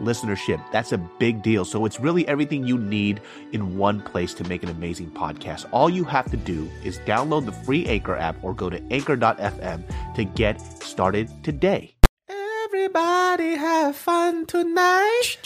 listenership. That's a big deal. So it's really everything you need in one place to make an amazing podcast. All you have to do is download the free Anchor app or go to anchor.fm to get started today. Everybody have fun tonight.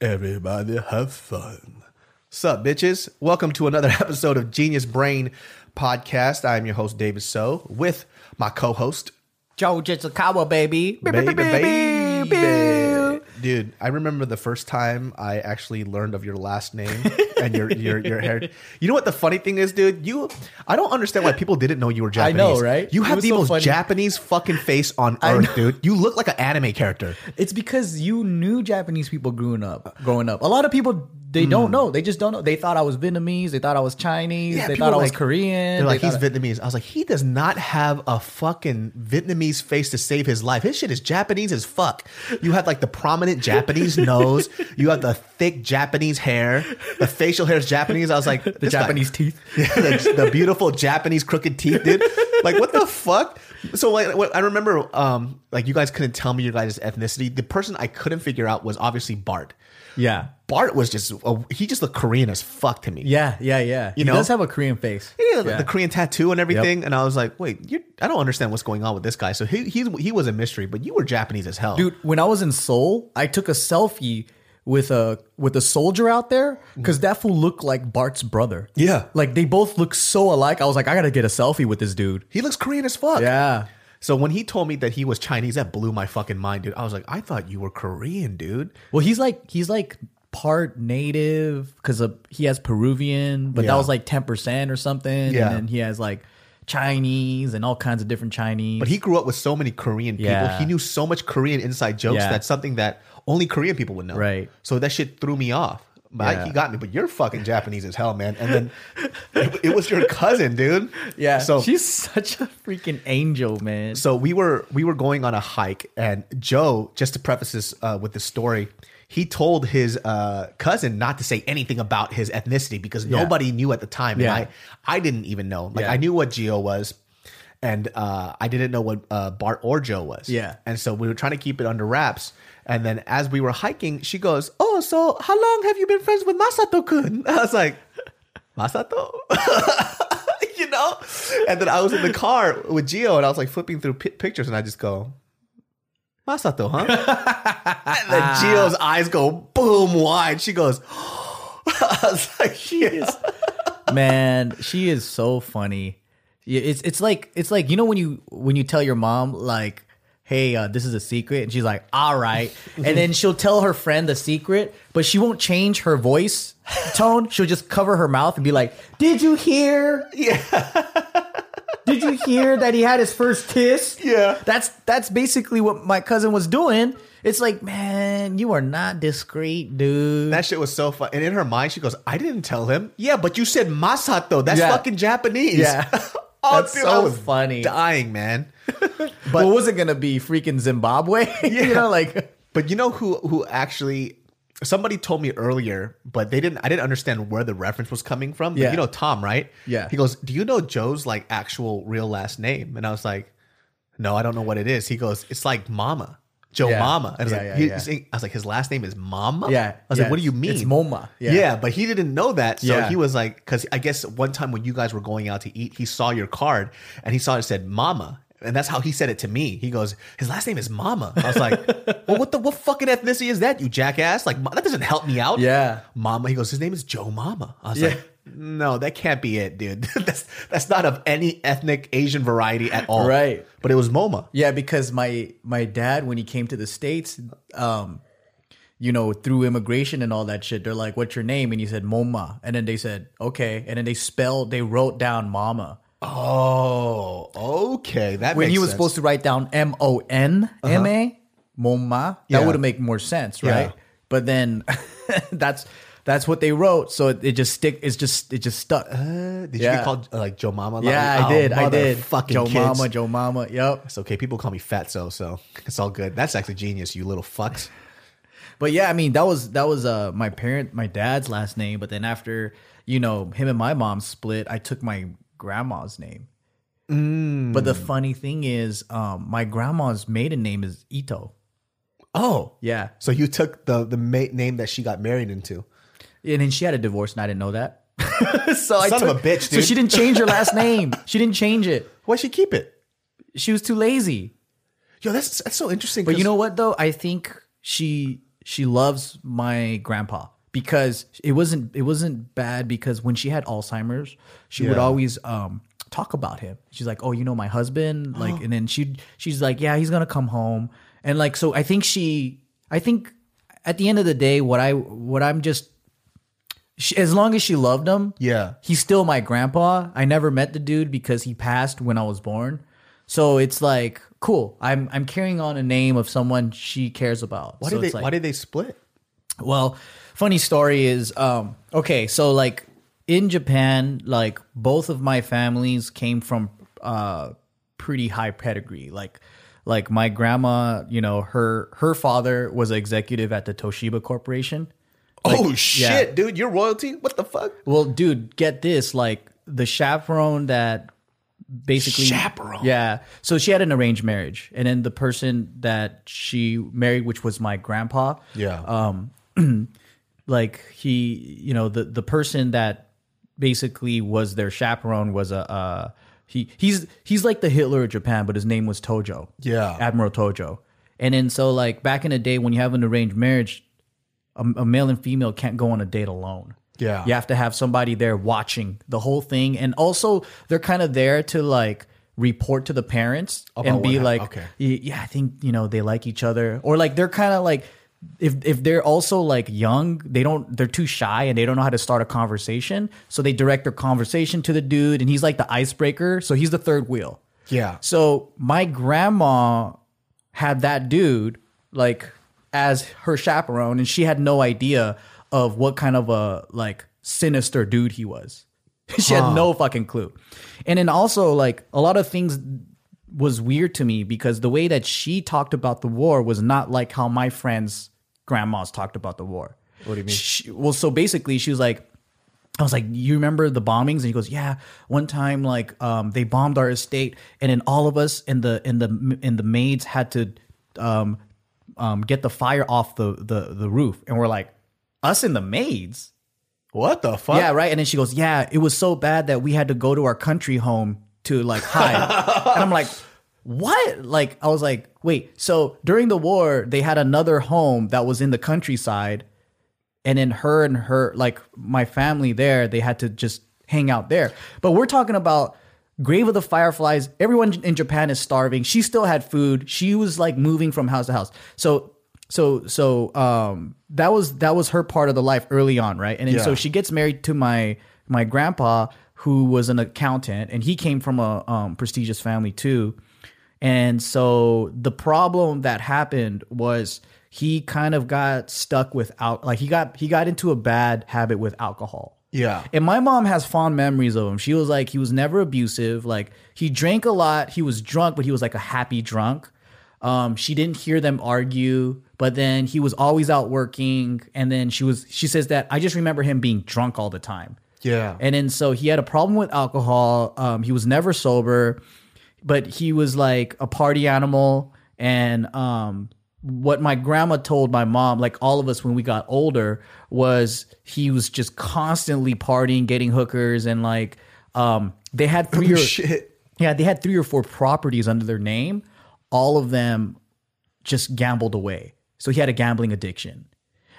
Everybody have fun. Sup, bitches? Welcome to another episode of Genius Brain Podcast. I'm your host, David So, with my co-host, Joe Jitsukawa, baby. baby, baby. Dude, I remember the first time I actually learned of your last name and your your your hair. You know what the funny thing is, dude? You, I don't understand why people didn't know you were Japanese. I know, right? You have the so most funny. Japanese fucking face on earth, dude. You look like an anime character. It's because you knew Japanese people growing up. Growing up, a lot of people they don't hmm. know. They just don't know. They thought I was Vietnamese. They thought I was Chinese. Yeah, they thought I was like- Korean. They're like, They he's thought- Vietnamese. I was like, he does not have a fucking Vietnamese face to save his life. His shit is Japanese as fuck. You have like the prominent Japanese nose. You have the thick Japanese hair. The facial hair is Japanese. I was like, the Japanese teeth. Yeah, the, the beautiful Japanese crooked teeth, dude. Like, what the fuck? So, like, what, I remember, um, like, you guys couldn't tell me your guys' ethnicity. The person I couldn't figure out was obviously Bart. Yeah, Bart was just, he just looked Korean as fuck to me. yeah, yeah, yeah. You he know? does have a Korean face. Yeah, the- the Korean tattoo and everything, and I was like, "Wait, you, I don't understand what's going on with this guy." So he he he was a mystery, but you were Japanese as hell, dude. When I was in Seoul, I took a selfie with a with a soldier out there because that fool looked like Bart's brother. Yeah. like they both look so alike. I was like, I gotta get a selfie with this dude. He looks Korean as fuck. Yeah. So when he told me that he was Chinese, that blew my fucking mind, dude. I was like, I thought you were Korean, dude. Well, he's like he's like part native because uh, he has Peruvian, but Yeah. that was like ten percent or something. Yeah. and then he has like Chinese and all kinds of different Chinese. But he grew up with so many Korean people. Yeah. He knew so much Korean inside jokes. Yeah. That's something that only Korean people would know. Right. So that shit threw me off. But I- he got me. But you're fucking Japanese as hell, man. And then it, it was your cousin, dude. yeah, So she's such a freaking angel, man. so we were we were going on a hike and joe just to preface this uh, with the story he told his uh, cousin not to say anything about his ethnicity because nobody knew at the time Yeah. and i i didn't even know like Yeah. i knew what Gio was and uh, i didn't know what uh, bart or joe was Yeah. and so we were trying to keep it under wraps and then as we were hiking she goes oh so how long have you been friends with masato-kun i was like masato you know? And then I was in the car with Gio and I was like flipping through pi- pictures and I just go, Masato, huh? and then Gio's eyes go boom wide. She goes, I was like, she is. man, she is so funny. It's it's like it's like you know when you when you tell your mom like, "Hey, uh, this is a secret," and she's like, "All right," and then she'll tell her friend the secret, but she won't change her voice tone. She'll just cover her mouth and be like, "Did you hear? Yeah. Did you hear that he had his first kiss?" Yeah. That's that's basically what my cousin was doing. It's like, man, you are not discreet, dude. That shit was so fun. And in her mind, she goes, I didn't tell him. Yeah, but you said Masato. That's Yeah. fucking Japanese. Yeah. oh, That's dude, so I was funny. Dying, man. but what was it gonna be? Freaking Zimbabwe? you know, like But you know who who actually somebody told me earlier, but they didn't I didn't understand where the reference was coming from. But Yeah. you know Tom, right? Yeah. He goes, Do you know Joe's like actual real last name? And I was like, No, I don't know what it is. He goes, It's like Mama. Joe Yeah. Mama. And I was Yeah, like, yeah, he- yeah. I was like, his last name is Mama? Yeah. I was like, what do you mean? It's Moma. Yeah. Yeah. but he didn't know that. So he was like, because I guess one time when you guys were going out to eat, he saw your card and he saw it said Mama. And that's how he said it to me. He goes, his last name is Mama. I was like, well, what the what fucking ethnicity is that, you jackass? Like, that doesn't help me out. Yeah. Mama. He goes, his name is Joe Mama. I was Yeah. like, no, that can't be it, dude. that's that's not of any ethnic Asian variety at all. Right. But it was Moma. Yeah, because my my dad when he came to the states, um, you know, through immigration and all that shit, they're like, "What's your name?" And he said, "Moma," and then they said, "Okay," and then they spelled, they wrote down "Mama." Oh, okay. That when he was sense. supposed to write down M O N M A, Moma, that would have made more sense, right? Yeah. But then that's that's what they wrote, so it, it just stick. It's just it just stuck. Uh, did you Yeah. get called uh, like Joe Mama? yeah, Oh, I did. I did. Fucking Joe kids. Mama, Joe Mama. Yep. It's okay. People call me Fatso, so it's all good. That's actually genius, you little fucks. But yeah, I mean that was that was uh my parent my dad's last name, but then after you know him and my mom split, I took my grandma's name. But the funny thing is, um, my grandma's maiden name is Ito. Oh, Yeah, so you took the the ma- name that she got married into. and then she had a divorce, and I didn't know that. so I Son of a bitch, So she didn't change her last name. She didn't change it. Why'd she keep it? She was too lazy. Yo, that's that's so interesting. But you know what though? I think she she loves my grandpa because it wasn't it wasn't bad because when she had Alzheimer's, she would always um talk about him. She's like, "Oh, you know my husband?" Like and then she she's like, "Yeah, he's going to come home." And like so I think she I think at the end of the day what I what I'm just she, as long as she loved him, Yeah. he's still my grandpa. I never met the dude because he passed when I was born. So it's like cool. I'm I'm carrying on a name of someone she cares about. why so did they like, why did they split? well, funny story is um okay, so like in Japan, like both of my families came from uh pretty high pedigree. Like like my grandma, you know, her her father was an executive at the Toshiba Corporation. oh yeah. shit, dude, you're royalty. What the fuck? Well, dude, get this. Like the chaperone that basically Chaperone? Yeah. So she had an arranged marriage, and then the person that she married, which was my grandpa. Yeah. Um, like he, you know, the the person that basically was their chaperone was a. Uh, he he's he's like the Hitler of Japan, but his name was Tojo. Yeah. Admiral Tojo. And then so like back in the day when you have an arranged marriage, a, a male and female can't go on a date alone. Yeah. You have to have somebody there watching the whole thing. And also they're kind of there to like report to the parents About and be like, okay. Yeah, I think, you know, they like each other. Or like they're kind of like if if they're also like young, they don't they're too shy and they don't know how to start a conversation. So they direct their conversation to the dude and he's like the icebreaker. So he's the third wheel. Yeah. So my grandma had that dude like as her chaperone, and she had no idea of what kind of a like sinister dude he was. she had no fucking clue. And then also like a lot of things was weird to me because the way that she talked about the war was not like how my friends' grandmas talked about the war. What do you mean? She, well, so basically, she was like, I was like, you remember the bombings? And he goes, yeah. One time, like, um, they bombed our estate, and then all of us and the and the and the maids had to um, um, get the fire off the the the roof, and we're like, us and the maids. What the fuck? Yeah, right. And then she goes, "Yeah, it was so bad that we had to go to our country home to like hide." and I'm like, "What?" Like I was like, "Wait." So during the war, they had another home that was in the countryside, and then her and her like my family there, they had to just hang out there. But we're talking about Grave of the Fireflies. Everyone in Japan is starving. She still had food. She was like moving from house to house. So so so um that was that was her part of the life early on, right? And then so she gets married to my my grandpa who was an accountant and he came from a um, prestigious family too. And so the problem that happened was he kind of got stuck with out like he got he got into a bad habit with alcohol. Yeah. And my mom has fond memories of him. She was like, he was never abusive. Like he drank a lot. He was drunk, but he was like a happy drunk. Um, she didn't hear them argue, but then he was always out working. And then she was, she says that I just remember him being drunk all the time. Yeah. And then so he had a problem with alcohol. Um, he was never sober, but he was like a party animal. And um, what my grandma told my mom, like all of us when we got older, was he was just constantly partying, getting hookers, and like um, they had three Oh, or shit. yeah, they had three or four properties under their name. All of them just gambled away. So he had a gambling addiction.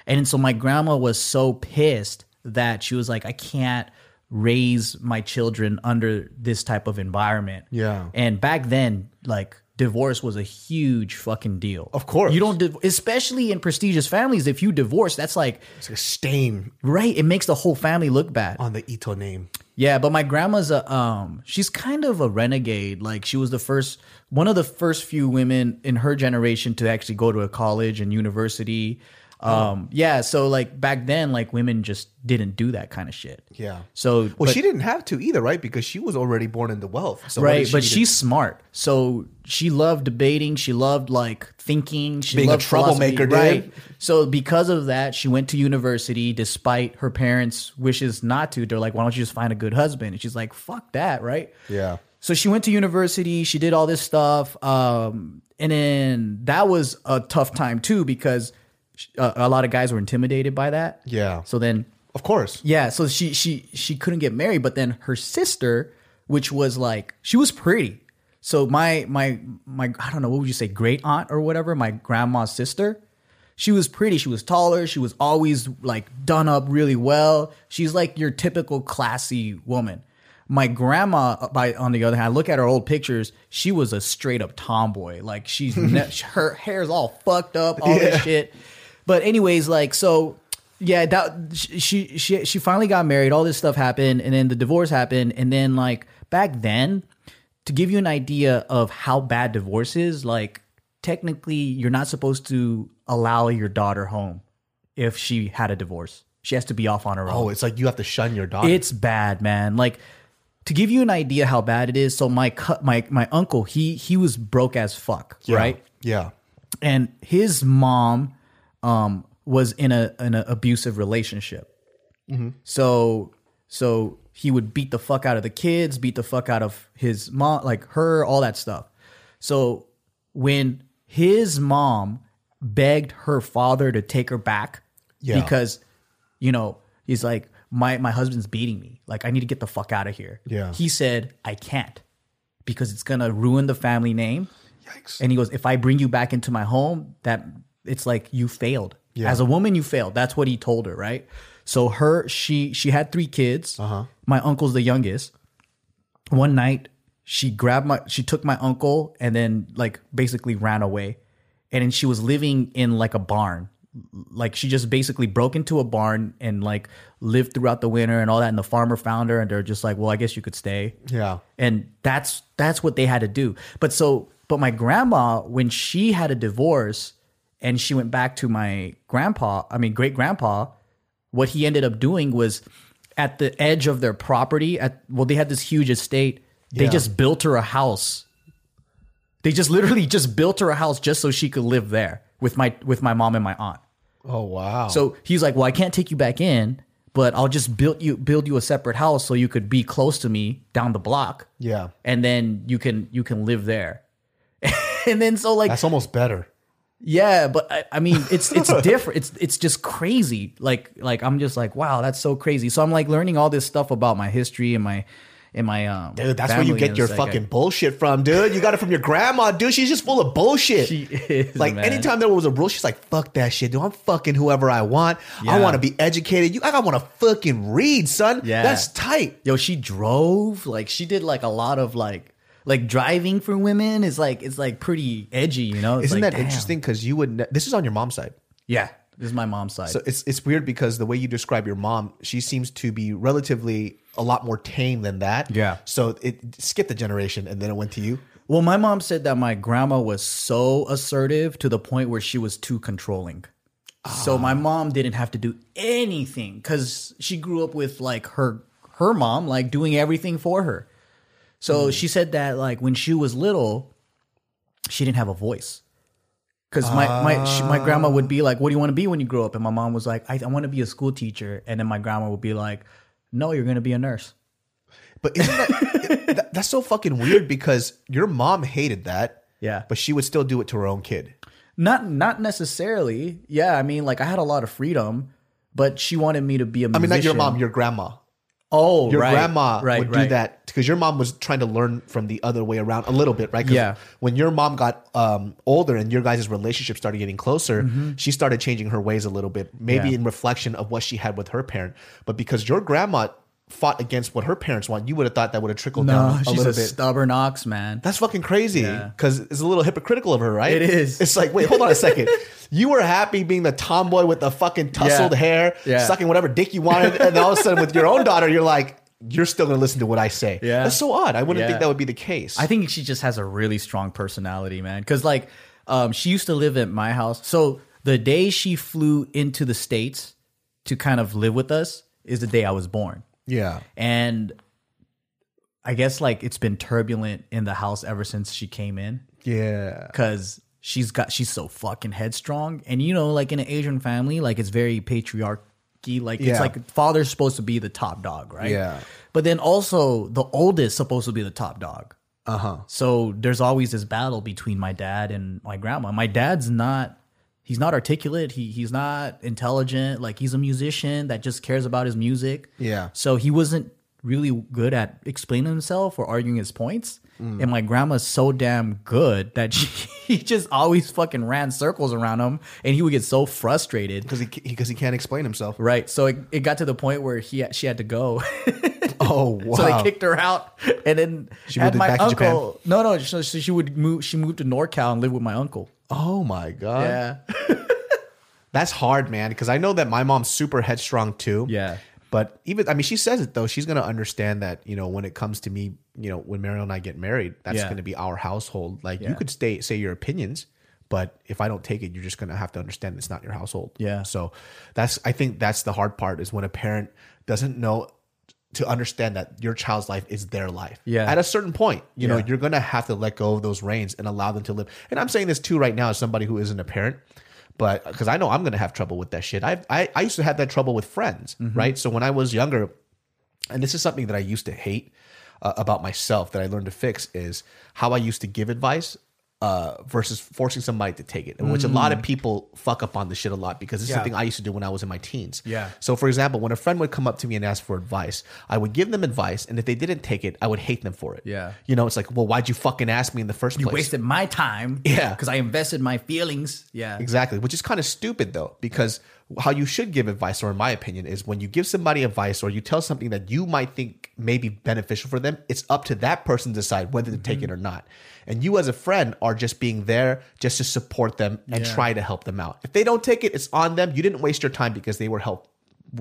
And so my grandma was so pissed that she was like, I can't raise my children under this type of environment. Yeah. And back then, like divorce was a huge fucking deal. Of course. You don't, div- especially in prestigious families, if you divorce, that's like, It's a stain right, it makes the whole family look bad. on the Ito name. Yeah, but my grandma's a um she's kind of a renegade. Like she was the first one of the first few women in her generation to actually go to a college and university. Um yeah, so like back then like women just didn't do that kind of shit. Yeah. So Well, but- she didn't have to either, right? Because she was already born into wealth. So right, she but need to- she's smart. So she loved debating, she loved like thinking, she Being a loved philosophy, troublemaker, dude. right? So because of that, she went to university despite her parents' wishes not to. They're like, "Why don't you just find a good husband?" And she's like, "Fuck that," right? Yeah. So she went to university. She did all this stuff, um, and then that was a tough time too because uh, a lot of guys were intimidated by that. Yeah. So then, Of course. yeah, so she she she couldn't get married. But then her sister, which was like she was pretty. So my my my I don't know what would you say great aunt or whatever my grandma's sister. She was pretty. She was taller. She was always like done up really well. She's like your typical classy woman. My grandma, uh, by on the other hand, look at her old pictures. She was a straight up tomboy. Like she's ne- her hair's all fucked up, all this shit. But anyways, like so, yeah, that she she she finally got married. All this stuff happened, and then the divorce happened, and then like back then, to give you an idea of how bad divorce is, like technically you're not supposed to allow your daughter home if she had a divorce. She has to be off on her own. Oh, it's like you have to shun your daughter. It's bad, man. Like to give you an idea how bad it is. So my cu- my my uncle, he he was broke as fuck, Yeah. right? Yeah. And his mom um was in a in an abusive relationship. So so he would beat the fuck out of the kids, beat the fuck out of his mom, like her, all that stuff. So when his mom begged her father to take her back Yeah. because you know he's like my my husband's beating me like i need to get the fuck out of here Yeah. he said i can't because it's gonna ruin the family name Yikes. and he goes if i bring you back into my home that it's like you failed. Yeah. as a woman you failed. That's what he told her right? So her she she had three kids. Uh-huh. my uncle's the youngest. One night she grabbed my she took my uncle and then like basically ran away. And then she was living in like a barn. Like she just basically broke into a barn and like lived throughout the winter and all that. And the farmer found her and they're just like well i guess you could stay. Yeah. and that's that's what they had to do. But so but my grandma when she had a divorce and she went back to my grandpa i mean great grandpa what he ended up doing was at the edge of their property at well they had this huge estate they Yeah. just built her a house they just literally just built her a house just so she could live there with my with my mom and my aunt Oh wow. so he's like, "Well, I can't take you back in, but I'll just build you build you a separate house so you could be close to me down the block, yeah, and then you can you can live there." and then so like that's almost better. Yeah, but I, I mean it's it's different. It's it's just crazy. Like like I'm just like wow, that's so crazy. So I'm like learning all this stuff about my history and my and my um. Dude, that's where you get your like, fucking bullshit from, dude. You got it from your grandma, dude. She's just full of bullshit. She is, like man. anytime there was a rule, she's like, "Fuck that shit, dude. I'm fucking whoever I want. I want to be educated. You, I want to fucking read, son. Yeah. that's tight. yo she drove like she did like a lot of like like driving for women is like it's like pretty edgy you know It's Isn't like, that damn. interesting? Because you would. Ne- this is on your mom's side. yeah this is my mom's side So it's it's weird because the way you describe your mom, she seems to be relatively a lot more tame than that. Yeah. So it skipped a generation and then it went to you. well my mom said that my grandma was so assertive to the point where she was too controlling so my ah. mom didn't have to do anything because she grew up with like her her mom like doing everything for her so hmm. she said that like when she was little she didn't have a voice because my my she, my grandma would be like, "What do you want to be when you grow up?" And my mom was like, "I, I want to be a school teacher." And then my grandma would be like, "No, you're going to be a nurse." But isn't that, that that's so fucking weird because your mom hated that. Yeah. But she would still do it to her own kid. Not not necessarily. Yeah, I mean, like I had a lot of freedom, but she wanted me to be a I musician. mean, not your mom, your grandma. Oh, Your right, grandma right, would do that because your mom was trying to learn from the other way around a little bit, right? Yeah. When your mom got um, older and your guys' relationship started getting closer, she started changing her ways a little bit, maybe Mm-hmm. Yeah. in reflection of what she had with her parent. But because your grandma fought against what her parents want, you would have thought that would have trickled down No, a she's little a bit. stubborn ox, man. That's fucking crazy Yeah. because it's a little hypocritical of her, right? It is. It's like, wait, hold on a second. You were happy being the tomboy with the fucking tousled Yeah. hair, Yeah. sucking whatever dick you wanted, and all of a sudden with your own daughter, you're like, you're still gonna listen to what I say. Yeah. That's so odd. I wouldn't Yeah. think that would be the case. I think she just has a really strong personality, man. Because like, um, she used to live at my house. So the day she flew into the states to kind of live with us is the day I was born, yeah. and I guess like it's been turbulent in the house ever since she came in Yeah. because she's got she's so fucking headstrong, and you know, like in an Asian family, like it's very patriarchy. Like Yeah. it's like father's supposed to be the top dog, right? Yeah. But then also the oldest supposed to be the top dog. Uh huh. So there's always this battle between my dad and my grandma. My dad's not he's not articulate. He he's not intelligent. Like he's a musician that just cares about his music. Yeah. So he wasn't really good at explaining himself or arguing his points. Mm. And my grandma's so damn good that she, he just always fucking ran circles around him and he would get so frustrated. Because he because he can't explain himself. Right. So it, it got to the point where he she had to go. Oh wow. So they kicked her out, and then She had moved my back to Japan? uncle. No, no, so she would move. She moved to NorCal and live with my uncle. Oh my god. Yeah, That's hard, man. Because I know that my mom's super headstrong too. Yeah. But even I mean, she says it though. She's gonna understand that you know when it comes to me, you know, when Mariel and I get married, that's Yeah. gonna be our household. Like you could stay say your opinions, but if I don't take it, you're just gonna have to understand it's not your household. Yeah. So that's I think that's the hard part is when a parent doesn't know to understand that your child's life is their life. Yeah. At a certain point, you know, you're gonna have to let go of those reins and allow them to live. And I'm saying this too right now as somebody who isn't a parent but because I know I'm gonna have trouble with that shit. I I, I used to have that trouble with friends, Mm-hmm. right? So when I was younger, and this is something that I used to hate uh, about myself that I learned to fix is how I used to give advice uh, versus forcing somebody to take it, which a lot of people fuck up on this shit a lot because this is Mm. Yeah. something I used to do when I was in my teens. Yeah. So for example, when a friend would come up to me and ask for advice, I would give them advice, and if they didn't take it, I would hate them for it. Yeah. You know, it's like, well, why'd you fucking ask me in the first you place? You wasted my time. Yeah. because I invested my feelings. Yeah, Exactly, which is kind of stupid though, because how you should give advice, or in my opinion, is when you give somebody advice or you tell something that you might think may be beneficial for them, it's up to that person to decide whether to take it mm-hmm. or not. And you, as a friend, are just being there just to support them and Yeah. try to help them out. If they don't take it, it's on them. You didn't waste your time because they were helped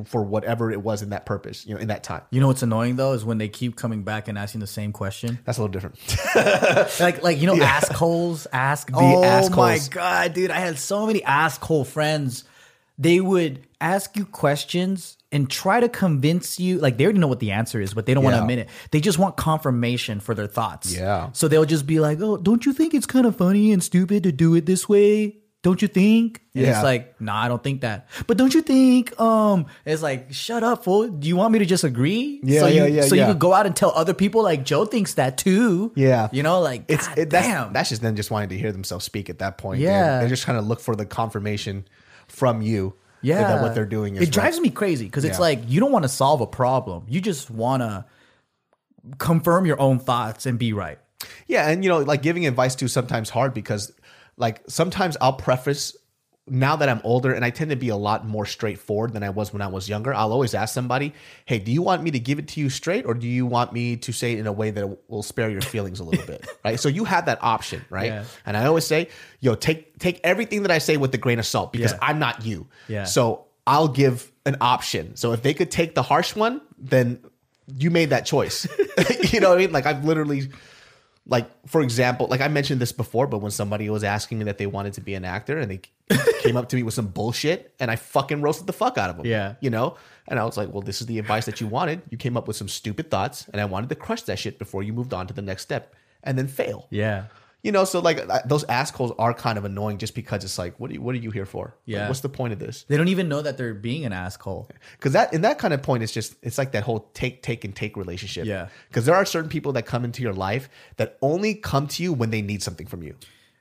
for whatever it was in that purpose, you know, in that time. You know what's annoying though is when they keep coming back and asking the same question. That's a little different. Like, like you know, assholes ask. The assholes. Oh my god, dude! I had so many asshole friends. They would ask you questions and try to convince you. Like they already know what the answer is, but they don't want Yeah. to admit it. They just want confirmation for their thoughts. Yeah. So they'll just be like, "Oh, don't you think it's kind of funny and stupid to do it this way?" Don't you think? And Yeah. it's like, nah, I don't think that. But don't you think? Um, it's like, shut up, fool. Do you want me to just agree? Yeah, so you, yeah, yeah, So yeah. you could go out and tell other people, like Joe thinks that too. Yeah. You know, like it's God it, that's, damn. that's just them just wanting to hear themselves speak at that point. Yeah. they're just trying to look for the confirmation from you. yeah, that what they're doing is it drives me crazy because it's Yeah. like you don't want to solve a problem. You just want to confirm your own thoughts and be right. Yeah, and you know, like giving advice to sometimes hard because like sometimes I'll preface now that I'm older and I tend to be a lot more straightforward than I was when I was younger. I'll always ask somebody, "Hey, do you want me to give it to you straight or do you want me to say it in a way that will spare your feelings a little bit?" Right? So you have that option, right? Yeah. And I always say, "Yo, take take everything that I say with a grain of salt because Yeah. I'm not you." Yeah. So I'll give an option. So if they could take the harsh one, then you made that choice. you know what I mean? Like I've literally like for example, like I mentioned this before, but when somebody was asking me that they wanted to be an actor and they came up to me with some bullshit and I fucking roasted the fuck out of them. Yeah. You know? And I was like, well, this is the advice that you wanted. You came up with some stupid thoughts and I wanted to crush that shit before you moved on to the next step and then fail. Yeah. You know, so like those assholes are kind of annoying just because it's like, what are you, what are you here for? Like, Yeah. what's the point of this? They don't even know that they're being an asshole. Because that in that kind of point, it's just it's like that whole take, take, and take relationship. Yeah. Because there are certain people that come into your life that only come to you when they need something from you.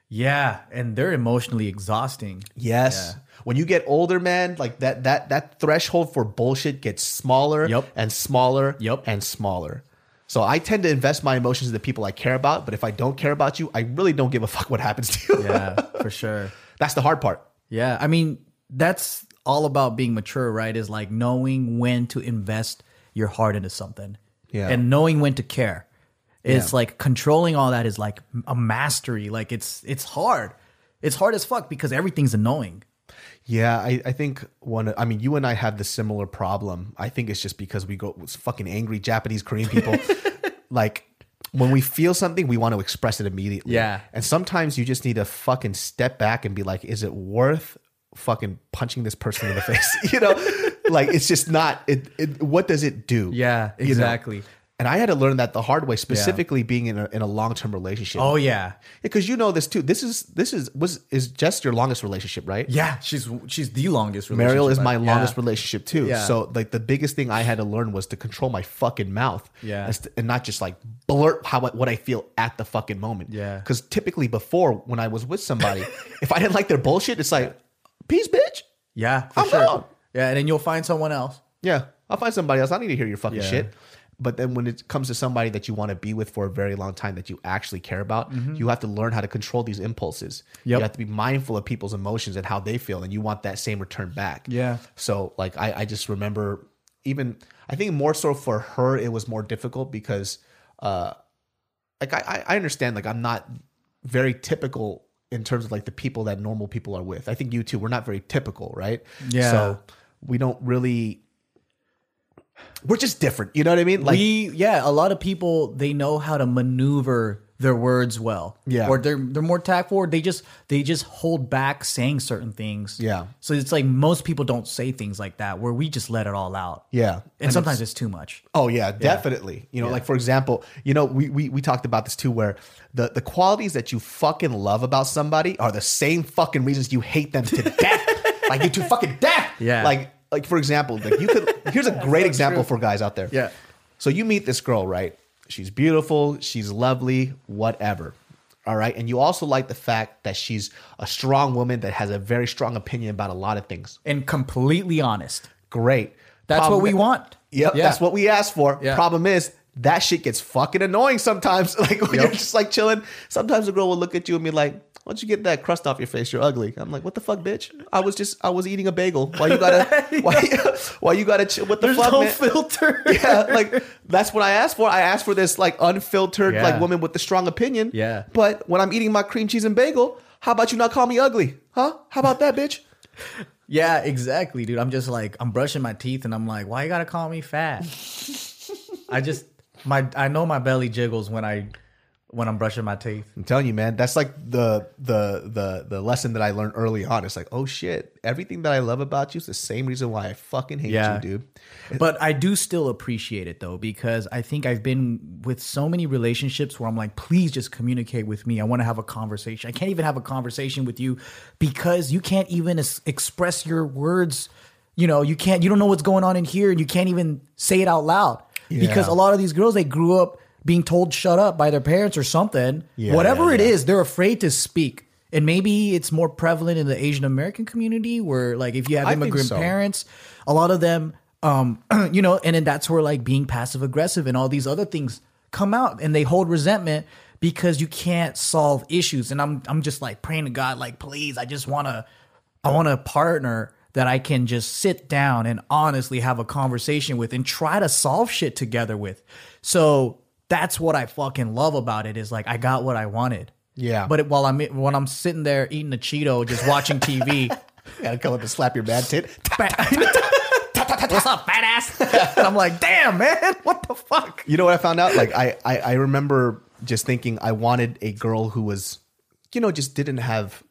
Yeah, and they're emotionally exhausting. Yes. When you get older, man, like that that that threshold for bullshit gets smaller Yup. and smaller Yup. and smaller. So I tend to invest my emotions in the people I care about, but if I don't care about you, I really don't give a fuck what happens to you. Yeah, for sure. That's the hard part. Yeah, I mean, that's all about being mature, right? Is like knowing when to invest your heart into something. Yeah. And knowing when to care. It's Yeah. like controlling all that is like a mastery. Like it's it's hard. It's hard as fuck because everything's annoying. Yeah, I, I think one. I mean, you and I have the similar problem. I think it's just because we go fucking angry Japanese Korean people. like when we feel something, we want to express it immediately. Yeah. and sometimes you just need to fucking step back and be like, is it worth fucking punching this person in the face? you know, like it's just not. It. it what does it do? Yeah, You know? And I had to learn that the hard way, specifically being in a, in a long term relationship. Oh yeah. because you know this too. This is this is was is just your longest relationship, right? Yeah, she's she's the longest relationship. Mariel is my longest Yeah. relationship too. Yeah. So like the biggest thing I had to learn was to control my fucking mouth. Yeah. And, st- and not just like blurt how I- what I feel at the fucking moment. Yeah. Because typically before when I was with somebody, if I didn't like their bullshit, it's like, peace, bitch. Yeah, for I'm sure. gone. Yeah, and then you'll find someone else. Yeah, I'll find somebody else. I don't need to hear your fucking Yeah. shit. But then when it comes to somebody that you want to be with for a very long time that you actually care about, you have to learn how to control these impulses. Mm-hmm. Yep. You have to be mindful of people's emotions and how they feel, and you want that same return back. Yeah. So like I, I just remember even I think more so for her it was more difficult because uh like I, I understand like I'm not very typical in terms of like the people that normal people are with. I think you too, we're not very typical, right? Yeah. So we don't really we're just different. You know what I mean? Like we yeah, a lot of people they know how to maneuver their words well. Yeah. Or they're they're more tactful. Or they just they just hold back saying certain things. Yeah. So it's like most people don't say things like that where we just let it all out. yeah. And, sometimes it's, too much. Oh yeah, definitely. You know, like for example, you know, we, we we talked about this too, where the the qualities that you fucking love about somebody are the same fucking reasons you hate them to death. like you to fucking death. Yeah. Like like for example, like you could here's a great example for guys out there. Yeah. So you meet this girl, right? She's beautiful, she's lovely, whatever. All right. And you also like the fact that she's a strong woman that has a very strong opinion about a lot of things. And completely honest. Great. That's Problem- what we want. Yep, Yeah. that's what we asked for. Yeah. Problem is that shit gets fucking annoying sometimes. Like when you're just like chilling, sometimes a girl will look at you and be like, "Why don't you get that crust off your face? You're ugly." I'm like, "What the fuck, bitch? I was just I was eating a bagel. Why you gotta why why you gotta chill? What the There's fuck, no man?" filter. yeah, like that's what I asked for. I asked for this like unfiltered Yeah. like woman with the strong opinion. Yeah. But when I'm eating my cream cheese and bagel, how about you not call me ugly? Huh? How about that, bitch? Yeah, exactly, dude. I'm just like I'm brushing my teeth and I'm like, why you gotta call me fat? I just my I know my belly jiggles when I when I'm brushing my teeth. I'm telling you, man, that's like the the the the lesson that I learned early on. It's like, oh shit, everything that I love about you is the same reason why I fucking hate Yeah. you, dude. But I do still appreciate it though, because I think I've been with so many relationships where I'm like, please just communicate with me. I want to have a conversation. I can't even have a conversation with you because you can't even es- express your words. You know, you can't, you don't know what's going on in here and you can't even say it out loud. Because a lot of these girls, they grew up being told shut up by their parents or something. Yeah, Whatever yeah, it yeah. is, they're afraid to speak. And maybe it's more prevalent in the Asian American community where, like, if you have I immigrant so. parents, a lot of them, um, you know, and then that's where like being passive aggressive and all these other things come out, and they hold resentment because you can't solve issues. And I'm I'm just like praying to God, like, please, I just wanna, I want a partner that I can just sit down and honestly have a conversation with and try to solve shit together with. So that's what I fucking love about it is like I got what I wanted. Yeah. But it, while I'm when I'm sitting there eating a Cheeto, just watching TV. Gotta come up and slap your bad tit. What's up, fat ass? and I'm like, damn, man, what the fuck? You know what I found out? Like I, I I remember just thinking I wanted a girl who was, you know, just didn't have.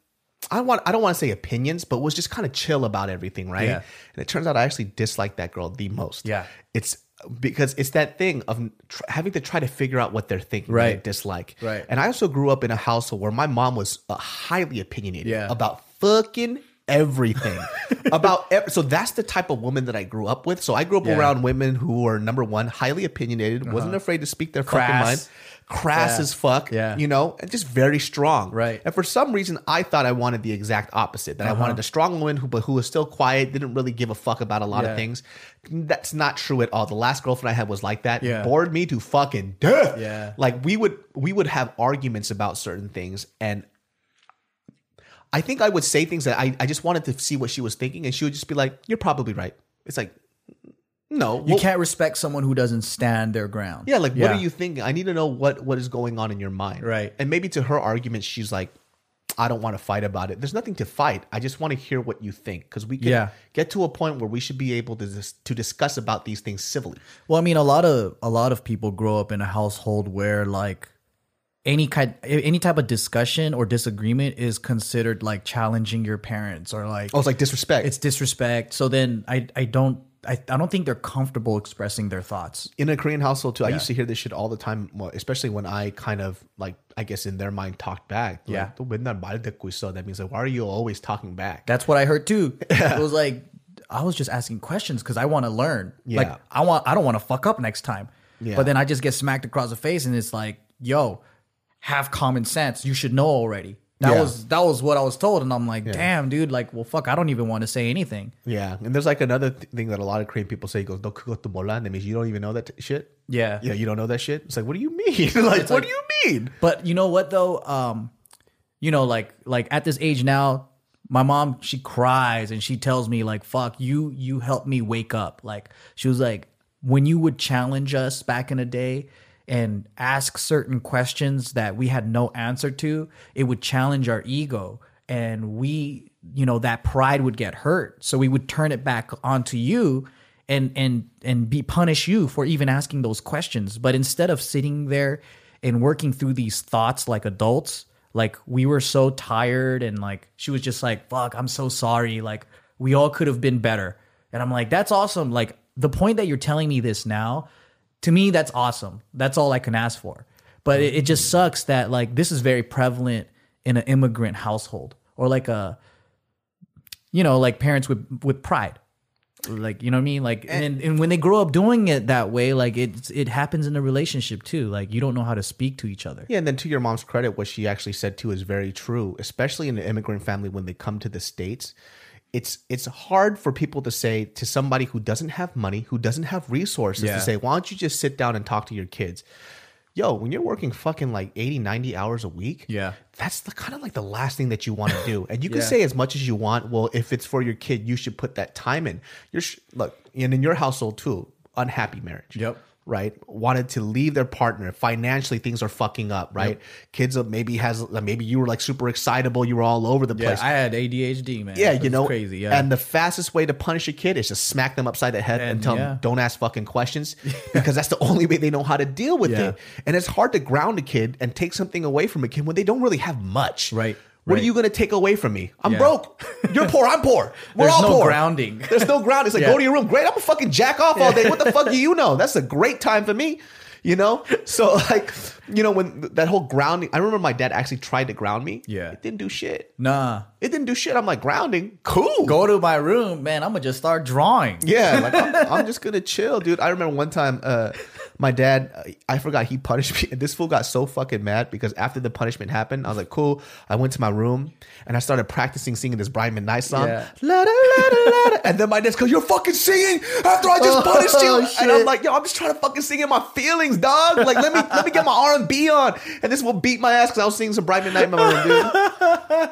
I want. I don't want to say opinions, but was just kind of chill about everything, right? Yeah. And it turns out I actually dislike that girl the most. Yeah. It's because it's that thing of tr- having to try to figure out what they're thinking, what they Right. dislike. Right. And I also grew up in a household where my mom was uh, highly opinionated Yeah. about fucking everything about ev- so that's the type of woman that I grew up with. So I grew up Yeah. Uh-huh. around women who were number one, highly opinionated, wasn't afraid to speak their fucking mind, crass Yeah. as fuck, Yeah. you know, and just very strong. Right. And for some reason, I thought I wanted the exact opposite. That Uh-huh. I wanted a strong woman who, but who was still quiet, didn't really give a fuck about a lot Yeah. of things. That's not true at all. The last girlfriend I had was like that. Yeah. Bored me to fucking death. Yeah. Like we would we would have arguments about certain things and I think I would say things that I, I just wanted to see what she was thinking, and she would just be like, "You're probably right." It's like, No, You well- can't respect someone who doesn't stand their ground. Yeah, like what are you thinking? I need to know what what is going on in your mind. Right. And maybe to her argument, she's like, I don't want to fight about it. There's nothing to fight. I just want to hear what you think because we can Yeah. get to a point where we should be able to dis- to discuss about these things civilly. Well, I mean, a lot of a lot of people grow up in a household where like any kind any type of discussion or disagreement is considered like challenging your parents or like Oh, it's like disrespect. it's disrespect. So then I I don't I, I don't think they're comfortable expressing their thoughts in a Korean household too. Yeah. I used to hear this shit all the time, especially when I kind of like I guess in their mind talked back. Like, yeah, that means like why are you always talking back? That's what I heard too. it was like I was just asking questions because I want to learn. Yeah. Like I want I don't want to fuck up next time. Yeah. But then I just get smacked across the face and it's like, yo, have common sense. You should know already. That Yeah. was that was what I was told, and I'm like, damn, dude, like, well, fuck, I don't even want to say anything. Yeah, and there's like another th- thing that a lot of Korean people say. Goes, "Don't go to and that means you don't even know that t- shit. Yeah. Yeah, you don't know that shit. It's like, what do you mean? like, what do you mean? But you know what though? Um, you know, like like at this age now, my mom she cries and she tells me like, "Fuck you, you helped me wake up." Like she was like, when you would challenge us back in the day, and ask certain questions that we had no answer to, it would challenge our ego, and we, you know, that pride would get hurt. So we would turn it back onto you and and and be punish you for even asking those questions. But instead of sitting there and working through these thoughts like adults like we were so tired and like she was just like fuck i'm so sorry. Like we all could have been better. And i'm like that's awesome. Like the point that you're telling me this now to me that's awesome. That's all i can ask for. But it, it just mm. sucks that like this is very prevalent in an immigrant household or like a you know like parents with with pride. Like you know what I mean? Like and, and when they grow up doing it that way like it it happens in a relationship too. Like you don't know how to speak to each other. Yeah, and then to your mom's credit, what she actually said too is very true, especially in an immigrant family when they come to the states. It's it's hard for people to say to somebody who doesn't have money, who doesn't have resources Yeah. to say, "Why don't you just sit down and talk to your kids?" Yo, when you're working fucking like 80, 90 hours a week, Yeah. that's the kind of like the last thing that you want to do. And you can Yeah. say as much as you want, well, if it's for your kid, you should put that time in. You're sh- look, and in your household too, unhappy marriage Yep. Right wanted to leave their partner financially things are fucking up right kids uh, maybe has maybe you were like super excitable you were all over the yeah place i had adhd man yeah, you know, crazy yeah And the fastest way to punish a kid is to smack them upside the head and, And, tell yeah. them don't ask fucking questions because that's the only way they know how to deal with Yeah. it. And it's hard to ground a kid and take something away from a kid when they don't really have much. Right, What are you going to take away from me? I'm Yeah. broke. You're poor. I'm poor. We're There's all no poor. grounding. There's no ground. It's like Yeah. go to your room. Great. I'm gonna fucking jack off all day. What the fuck do you know? That's a great time for me. You know. So like, you know, when that whole grounding. I remember my dad actually tried to ground me. Yeah. It didn't do shit. nah It didn't do shit. I'm like grounding. Cool. go to my room man i'm gonna just start drawing Yeah, like I'm, I'm just gonna chill, dude. I remember one time, uh, my dad, uh, I forgot he punished me, and this fool got so fucking mad because after the punishment happened, I was like, cool. I went to my room and I started practicing singing this Brian McKnight song, Yeah. La, da, la, da, and then my dad's goes, "You're fucking singing after I just Oh, punished you," and I'm like, "Yo, I'm just trying to fucking sing in my feelings, dog. Like, let me let me get my R and B on, and this will beat my ass because I was singing some Brian McKnight in my room, dude."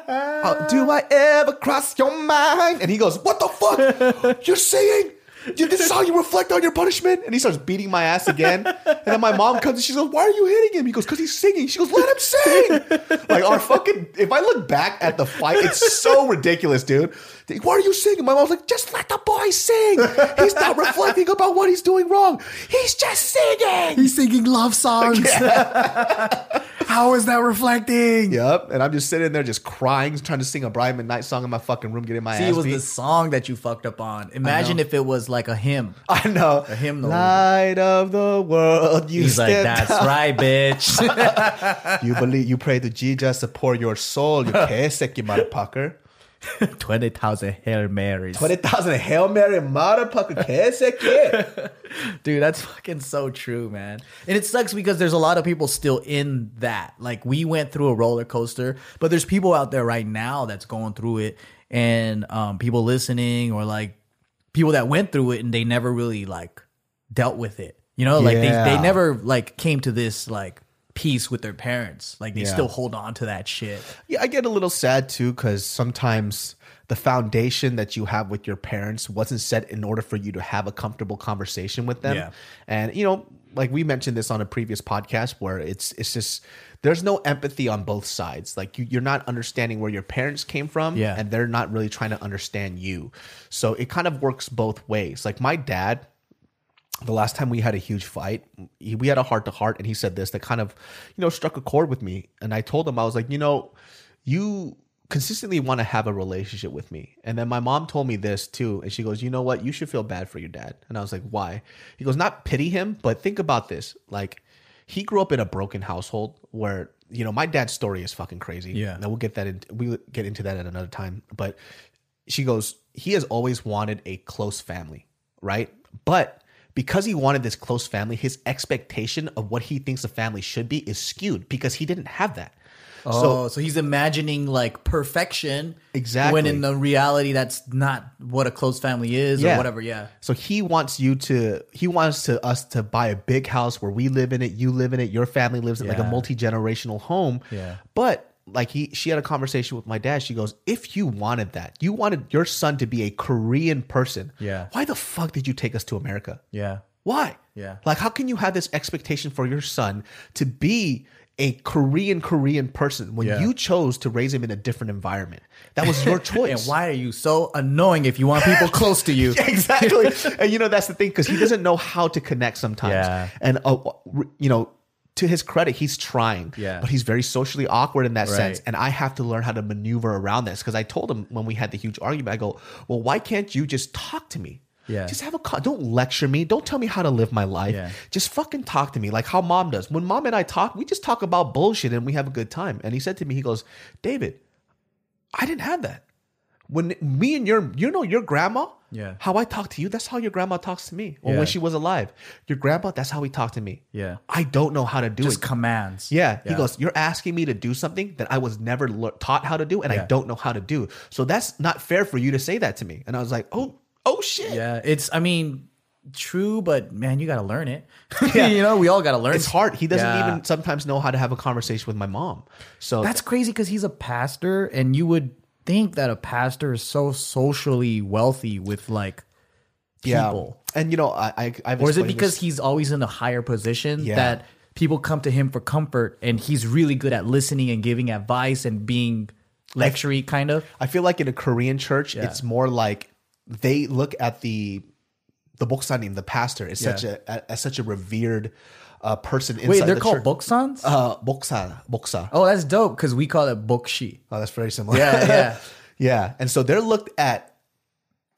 Uh, do I ever cross your mind? And he goes, What the fuck? You're saying you- this is how you reflect on your punishment? And he starts beating my ass again. And then my mom comes and she goes, Why are you hitting him? He goes, Because he's singing. She goes, Let him sing. Like our fucking if I look back at the fight, it's so ridiculous, dude. Like, Why are you singing? My mom's like, just let the boy sing. He's not reflecting about what he's doing wrong. He's just singing. he's singing love songs how is that reflecting Yep. And I'm just sitting there just crying, trying to sing a Brian McKnight song in my fucking room, getting my See, ass it was beat. the song that you fucked up on. Imagine if it was like a hymn. I know. A hymnal. Light of the world, you He's like, "That's down." right, bitch." You believe you pray to Jesus to pour your soul. You kesek, you motherfucker. Twenty thousand Hail Marys, Twenty thousand Hail Mary, motherfucker, yeah. dude. That's fucking so true, man. And it sucks because there's a lot of people still in that. Like we went through a roller coaster, but there's people out there right now that's going through it, and um, people listening or like people that went through it and they never really like dealt with it. You know, like they they never like came to this like peace with their parents. Like they Yeah. still hold on to that shit. Yeah, I get a little sad too because sometimes the foundation that you have with your parents wasn't set in order for you to have a comfortable conversation with them. Yeah. And you know, like we mentioned this on a previous podcast where it's it's just there's no empathy on both sides. Like you, you're not understanding where your parents came from, Yeah. and they're not really trying to understand you. So it kind of works both ways. Like my dad, the last time we had a huge fight, he, we had a heart to heart, and he said this that kind of, you know, struck a chord with me. And I told him, I was like, you know, you consistently want to have a relationship with me. And then my mom told me this too. And she goes, you know what? You should feel bad for your dad. And I was like, why? He goes, not pity him, but think about this. Like, he grew up in a broken household where, you know, my dad's story is fucking crazy. Yeah. And we'll get that in, we'll get into that at another time. But she goes, he has always wanted a close family, right? But because he wanted this close family, his expectation of what he thinks a family should be is skewed because he didn't have that. Oh, so, he's imagining like perfection. Exactly. When in the reality, that's not what a close family is Yeah. or whatever. Yeah. So he wants you to he wants to us to buy a big house where we live in it, you live in it, your family lives in like a multi-generational home. Yeah. But like he she had a conversation with my dad. She goes, "If you wanted that, you wanted your son to be a Korean person. Yeah. Why the fuck did you take us to America? Yeah. Why? Yeah. Like, how can you have this expectation for your son to be a Korean Korean person when Yeah. you chose to raise him in a different environment? That was your choice. And why are you so annoying if you want people close to you? Yeah, exactly. and you know that's the thing because he doesn't know how to connect sometimes. Yeah. And uh, you know, to his credit, he's trying. Yeah. But he's very socially awkward in that Right. sense, and I have to learn how to maneuver around this because I told him when we had the huge argument, I go, "Well, why can't you just talk to me?" Yeah. Just have a co- don't lecture me. Don't tell me how to live my life. Yeah. Just fucking talk to me like how mom does. When mom and I talk, we just talk about bullshit and we have a good time. And he said to me, he goes, "David, I didn't have that. When me and your, you know, your grandma, Yeah. how I talk to you, that's how your grandma talks to me. Or Yeah. when she was alive, your grandpa, that's how he talked to me. Yeah. I don't know how to do Just it. commands. yeah. He goes, You're asking me to do something that I was never lear- taught how to do and I don't know how to do. So that's not fair for you to say that to me. And I was like, Oh, oh shit. Yeah. It's, I mean, true, but man, you got to learn it. Yeah. you know, we all got to learn. It. It's hard. He doesn't Yeah. even sometimes know how to have a conversation with my mom. So That's crazy because he's a pastor, and you would think that a pastor is so socially wealthy with like yeah. people. And you know, I, I I've Or is it because this- he's always in a higher position Yeah. that people come to him for comfort and he's really good at listening and giving advice and being lectury kind of? I feel like in a Korean church, it's more like they look at the the boksanim, the pastor, is such a as such a revered uh, person inside Wait, they're the called church. boksans? Uh, boksa, boksa. oh, that's dope because we call it bokshi. Oh, that's very similar. Yeah, yeah. yeah. And so they're looked at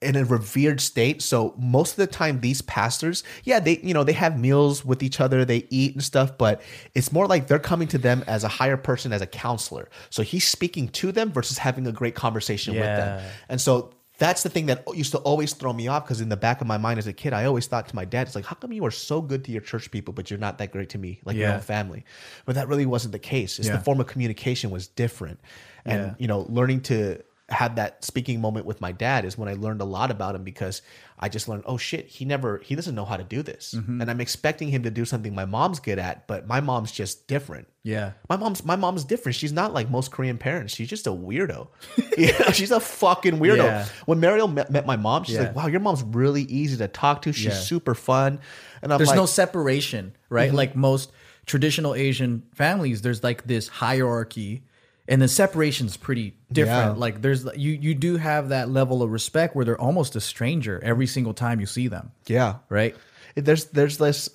in a revered state. So most of the time, these pastors, yeah, they you know they have meals with each other, they eat and stuff, but it's more like they're coming to them as a higher person, as a counselor. So he's speaking to them versus having a great conversation with them. And so. That's the thing that used to always throw me off because in the back of my mind as a kid, I always thought to my dad, "It's like, how come you are so good to your church people, but you're not that great to me, like your Yeah. own family?" But that really wasn't the case. It's Yeah. the form of communication was different, and Yeah. you know, learning to have that speaking moment with my dad is when I learned a lot about him because I just learned, oh shit, he never, he doesn't know how to do this, Mm-hmm. and I'm expecting him to do something my mom's good at, but my mom's just different. Yeah. My mom's my mom's different. She's not like most Korean parents. She's just a weirdo. you know, she's a fucking weirdo. Yeah. When Mariel met, met my mom, she's Yeah. like, "Wow, your mom's really easy to talk to. She's Yeah. super fun." And I'm There's like, no separation, right? Like most traditional Asian families, there's like this hierarchy, and the separation's pretty different. Yeah. Like there's you you do have that level of respect where they're almost a stranger every single time you see them, yeah, right? there's there's this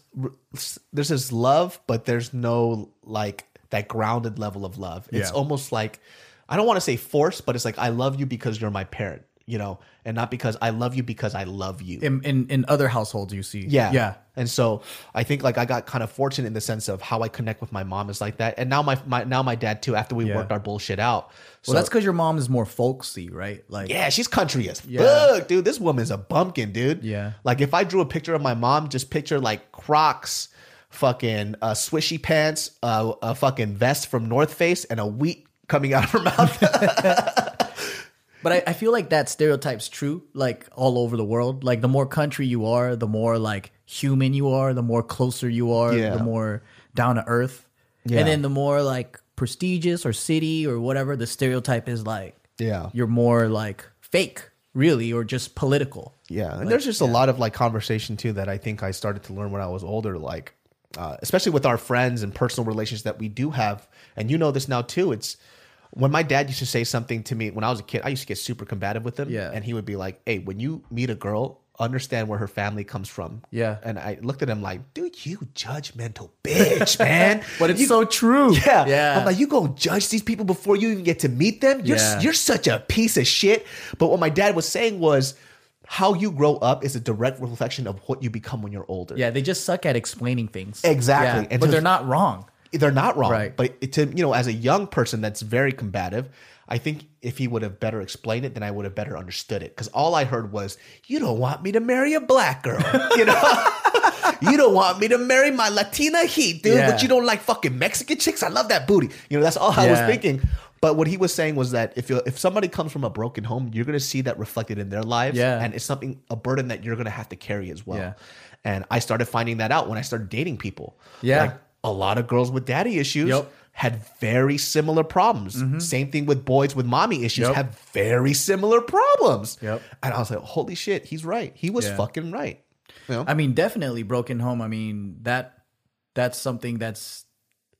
there's this love but there's no like that grounded level of love it's Yeah. almost like i don't want to say force but it's like i love you because you're my parent you know and not because i love you because i love you In in, in other households, you see, yeah yeah, and so i think like i got kind of fortunate in the sense of how i connect with my mom is like that and now my, my now my dad too after we Yeah. worked our bullshit out so Well, that's because your mom is more folksy, right? Like, yeah, she's country as Yeah. fuck, dude. This woman's a bumpkin, dude. Yeah. Like if I drew a picture of my mom, just picture like Crocs, fucking uh, swishy pants, uh, a fucking vest from North Face, and a wheat coming out of her mouth. But I, I feel like that stereotype's true, like all over the world. Like the more country you are, the more like human you are, the more closer you are, Yeah. the more down to earth. Yeah. And then the more like prestigious or city or whatever, the stereotype is like Yeah. you're more like fake, really, or just political. Yeah, and there's just a lot of like conversation too that I think I started to learn when I was older, like uh, especially with our friends and personal relations that we do have, and you know this now too. It's when my dad used to say something to me when I was a kid, I used to get super combative with him, Yeah. and he would be like, "Hey, when you meet a girl." Understand where her family comes from. Yeah. And I looked at him like, dude, you judgmental bitch, man. But it's You- so true. yeah. Yeah. I'm like, you gonna judge these people before you even get to meet them? You're Yeah. you're such a piece of shit. But what my dad was saying was how you grow up is a direct reflection of what you become when you're older. Yeah, they just suck at explaining things. Exactly. Yeah, but they're not wrong. They're not wrong. Right. But to you know, as a young person that's very combative, I think if he would have better explained it, then I would have better understood it. Because all I heard was, "You don't want me to marry a black girl, you know." You don't want me to marry my Latina heat, dude, Yeah. but you don't like fucking Mexican chicks. I love that booty. You know, that's all I was thinking. But what he was saying was that if you if somebody comes from a broken home, you're gonna see that reflected in their lives, Yeah. and it's something a burden that you're gonna have to carry as well. Yeah. And I started finding that out when I started dating people. Yeah. Like, a lot of girls with daddy issues Yep. had very similar problems. Mm-hmm. Same thing with boys with mommy issues Yep. have very similar problems. Yep. And I was like, holy shit, he's right. He was Yeah. fucking right. You know? I mean, definitely broken home. I mean that that's something that's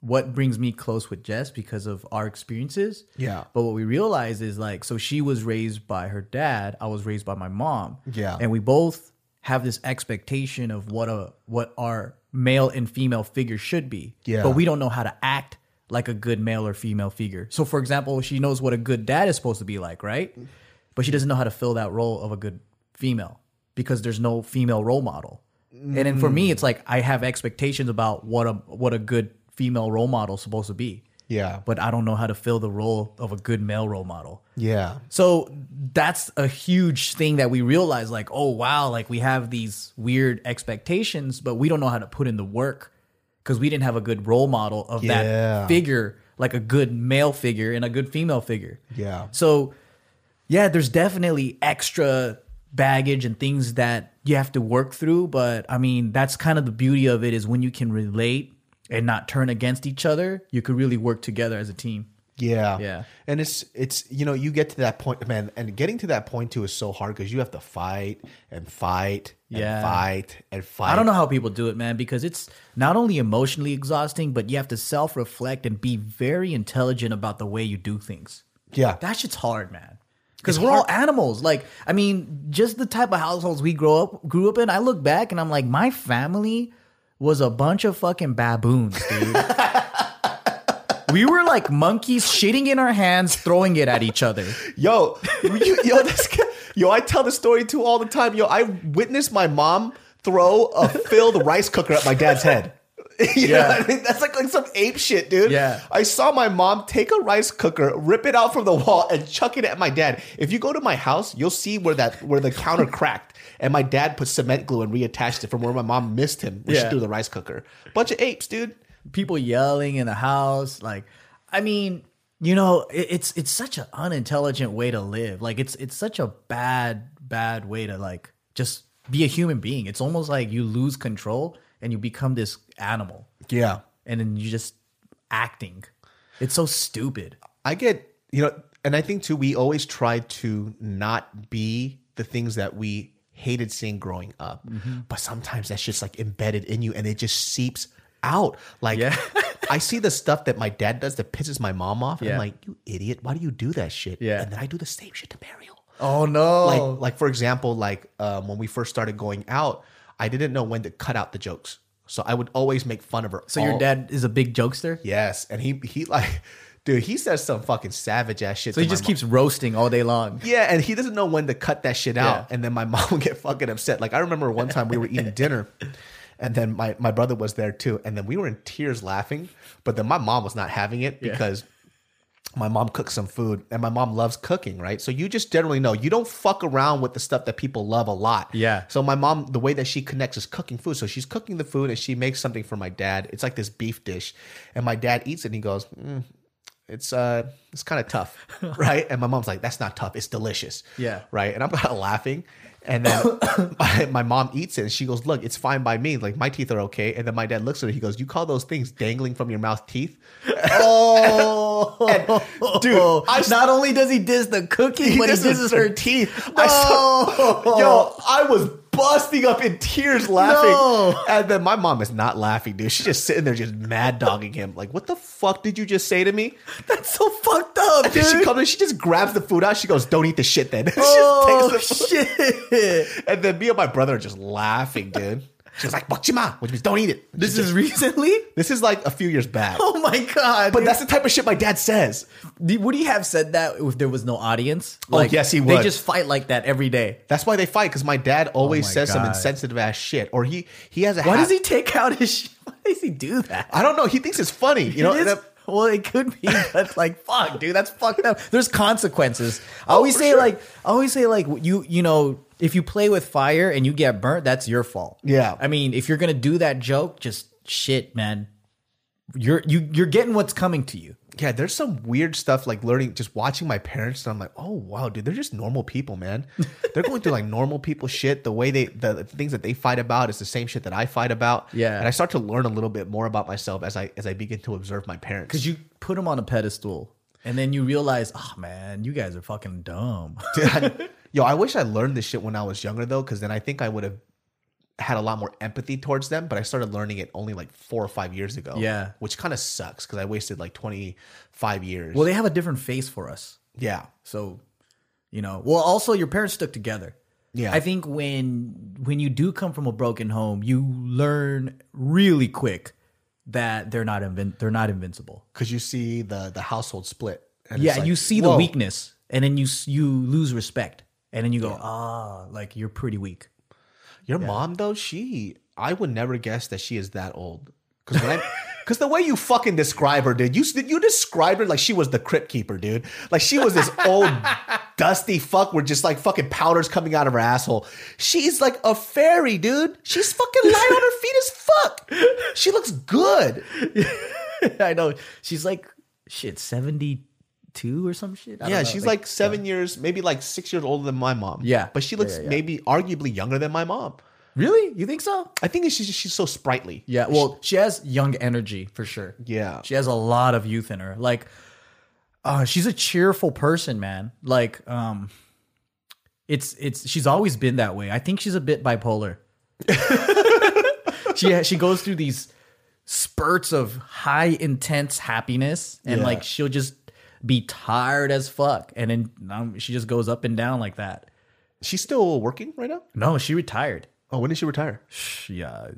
what brings me close with Jess because of our experiences. Yeah. But what we realize is like, so she was raised by her dad. I was raised by my mom. Yeah. And we both have this expectation of what a what our male and female figure should be. Yeah. But we don't know how to act like a good male or female figure. So for example, she knows what a good dad is supposed to be like, right? But she doesn't know how to fill that role of a good female because there's no female role model. And then for me, mm. it's like I have expectations about what a what a good female role model is supposed to be. Yeah. But I don't know how to fill the role of a good male role model. yeah. So that's a huge thing that we realize like, oh wow, like we have these weird expectations, but we don't know how to put in the work because we didn't have a good role model of Yeah. that figure, like a good male figure and a good female figure. Yeah. So yeah, there's definitely extra baggage and things that you have to work through, but I mean, that's kind of the beauty of it is when you can relate and not turn against each other, you could really work together as a team. Yeah. Yeah. And it's it's you know, you get to that point, man, and getting to that point too is so hard because you have to fight and fight and Yeah. fight and fight. I don't know how people do it, man, because it's not only emotionally exhausting, but you have to self reflect and be very intelligent about the way you do things. Yeah. That shit's hard, man. Because we're all animals. Like, I mean, just the type of households we grow up grew up in. I look back and I'm like, my family was a bunch of fucking baboons, dude. we were like monkeys shitting in our hands, throwing it at each other. Yo, you, yo, this guy, yo, I tell the story too all the time. Yo, I witnessed my mom throw a filled rice cooker at my dad's head. You Yeah. I mean? That's like, like some ape shit, dude. Yeah. I saw my mom take a rice cooker, rip it out from the wall, and chuck it at my dad. If you go to my house, you'll see where that where the counter cracked. And my dad put cement glue and reattached it from where my mom missed him when she threw the rice cooker. Bunch of apes, dude. people yelling in the house like i mean you know it, it's it's such an unintelligent way to live like it's it's such a bad bad way to like just be a human being it's almost like you lose control and you become this animal Yeah. and then you just acting it's so stupid I get, you know, and I think too, we always try to not be the things that we hated seeing growing up. Mm-hmm. But sometimes that's just like embedded in you and it just seeps out. Like, Yeah. I see the stuff that my dad does that pisses my mom off. And I'm like, you idiot, why do you do that shit? Yeah. And then I do the same shit to Mariel. oh no Like, like for example, like um, when we first started going out, I didn't know when to cut out the jokes. So I would always make fun of her. so your dad is a big jokester Yes. And he, he like, dude, he says some fucking savage ass shit. so he just mom. keeps roasting all day long Yeah, and he doesn't know when to cut that shit out. Yeah. And then my mom would get fucking upset. Like I remember one time we were eating dinner and then my, my brother was there too. And then we were in tears laughing. But then my mom was not having it Yeah. because my mom cooks some food and my mom loves cooking, right? So you just generally know you don't fuck around with the stuff that people love a lot. Yeah. So my mom, the way that she connects is cooking food. So she's cooking the food and she makes something for my dad. It's like this beef dish. And my dad eats it and he goes, mm, it's uh it's kind of tough, right? And my mom's like, that's not tough. It's delicious. Yeah. Right. And I'm kind of laughing. And then my, my mom eats it and she goes, Look, it's fine by me. Like my teeth are okay. And then my dad looks at her. He goes, You call those things dangling from your mouth teeth? Oh, dude, I- not only does he diss the cookie, but he disses her teeth. I saw, yo, I was busting up in tears laughing. No. And then my mom is not laughing, dude. She's just sitting there just mad dogging him. Like, what the fuck did you just say to me? That's so fucked up, And then dude. she comes in, she just grabs the food out. She goes, Don't eat the shit then. she oh takes the oh, shit! And then me and my brother are just laughing, dude. She was like, Bakchima, which means don't eat it. This is recently. This is like a few years back. Oh my god! But dude. that's the type of shit my dad says. would he have said that if there was no audience? Oh, yes, he would. They just fight like that every day. That's why they fight because my dad always Oh my says some insensitive ass shit, or he he has a. Why ha- does he take out his? Why does he do that? I don't know. He thinks it's funny, you know. It well, it could be, but like, fuck, dude, that's fucked up. There's consequences. I oh, always for say sure. like, I always say like, you, you know, if you play with fire and you get burnt, that's your fault. Yeah. I mean, if you're gonna do that joke, just shit, man. You're you you're getting what's coming to you. yeah, there's some weird stuff like learning, just watching my parents, and I'm like, oh wow, dude, they're just normal people, man. they're going through like normal people shit. The way they, the, the things that they fight about is the same shit that I fight about. Yeah. and I start to learn a little bit more about myself as I as I begin to observe my parents. Because you put them on a pedestal, and then you realize, oh man, you guys are fucking dumb. Yo, I wish I learned this shit when I was younger though, because then I think I would have had a lot more empathy towards them. But I started learning it only like four or five years ago. Yeah. which kind of sucks because I wasted like twenty five years. well, they have a different face for us. yeah, So, you know, well, also your parents stuck together. Yeah. I think when when you do come from a broken home, you learn really quick that they're not invin- they're not invincible. because you see the the household split. And it's Yeah, like, you see the whoa. weakness, and then you you lose respect, and then you go, ah, like you're pretty weak. Your mom though, she I would never guess that she is that old. Because when I because the way you fucking describe her, dude, you you described her like she was the crypt keeper, dude. Like she was this old dusty fuck where just like fucking powders coming out of her asshole. She's like a fairy, dude. She's fucking light on her feet as fuck. She looks good. I know she's like shit seventy two or some shit. I don't Yeah, she's like, seven years, maybe like six years older than my mom. Yeah. but she looks yeah, yeah. maybe arguably younger than my mom. really. You think so? I think she's she's so sprightly. Yeah, well, she has young energy for sure. Yeah. She has a lot of youth in her. Like uh she's a cheerful person, man. Like um it's it's she's always been that way. I think she's a bit bipolar. she she goes through these spurts of high intense happiness and Yeah. like she'll just be tired as fuck and then um, she just goes up and down like that. She's still working right now. No, she retired. Oh, when did she retire? Yeah,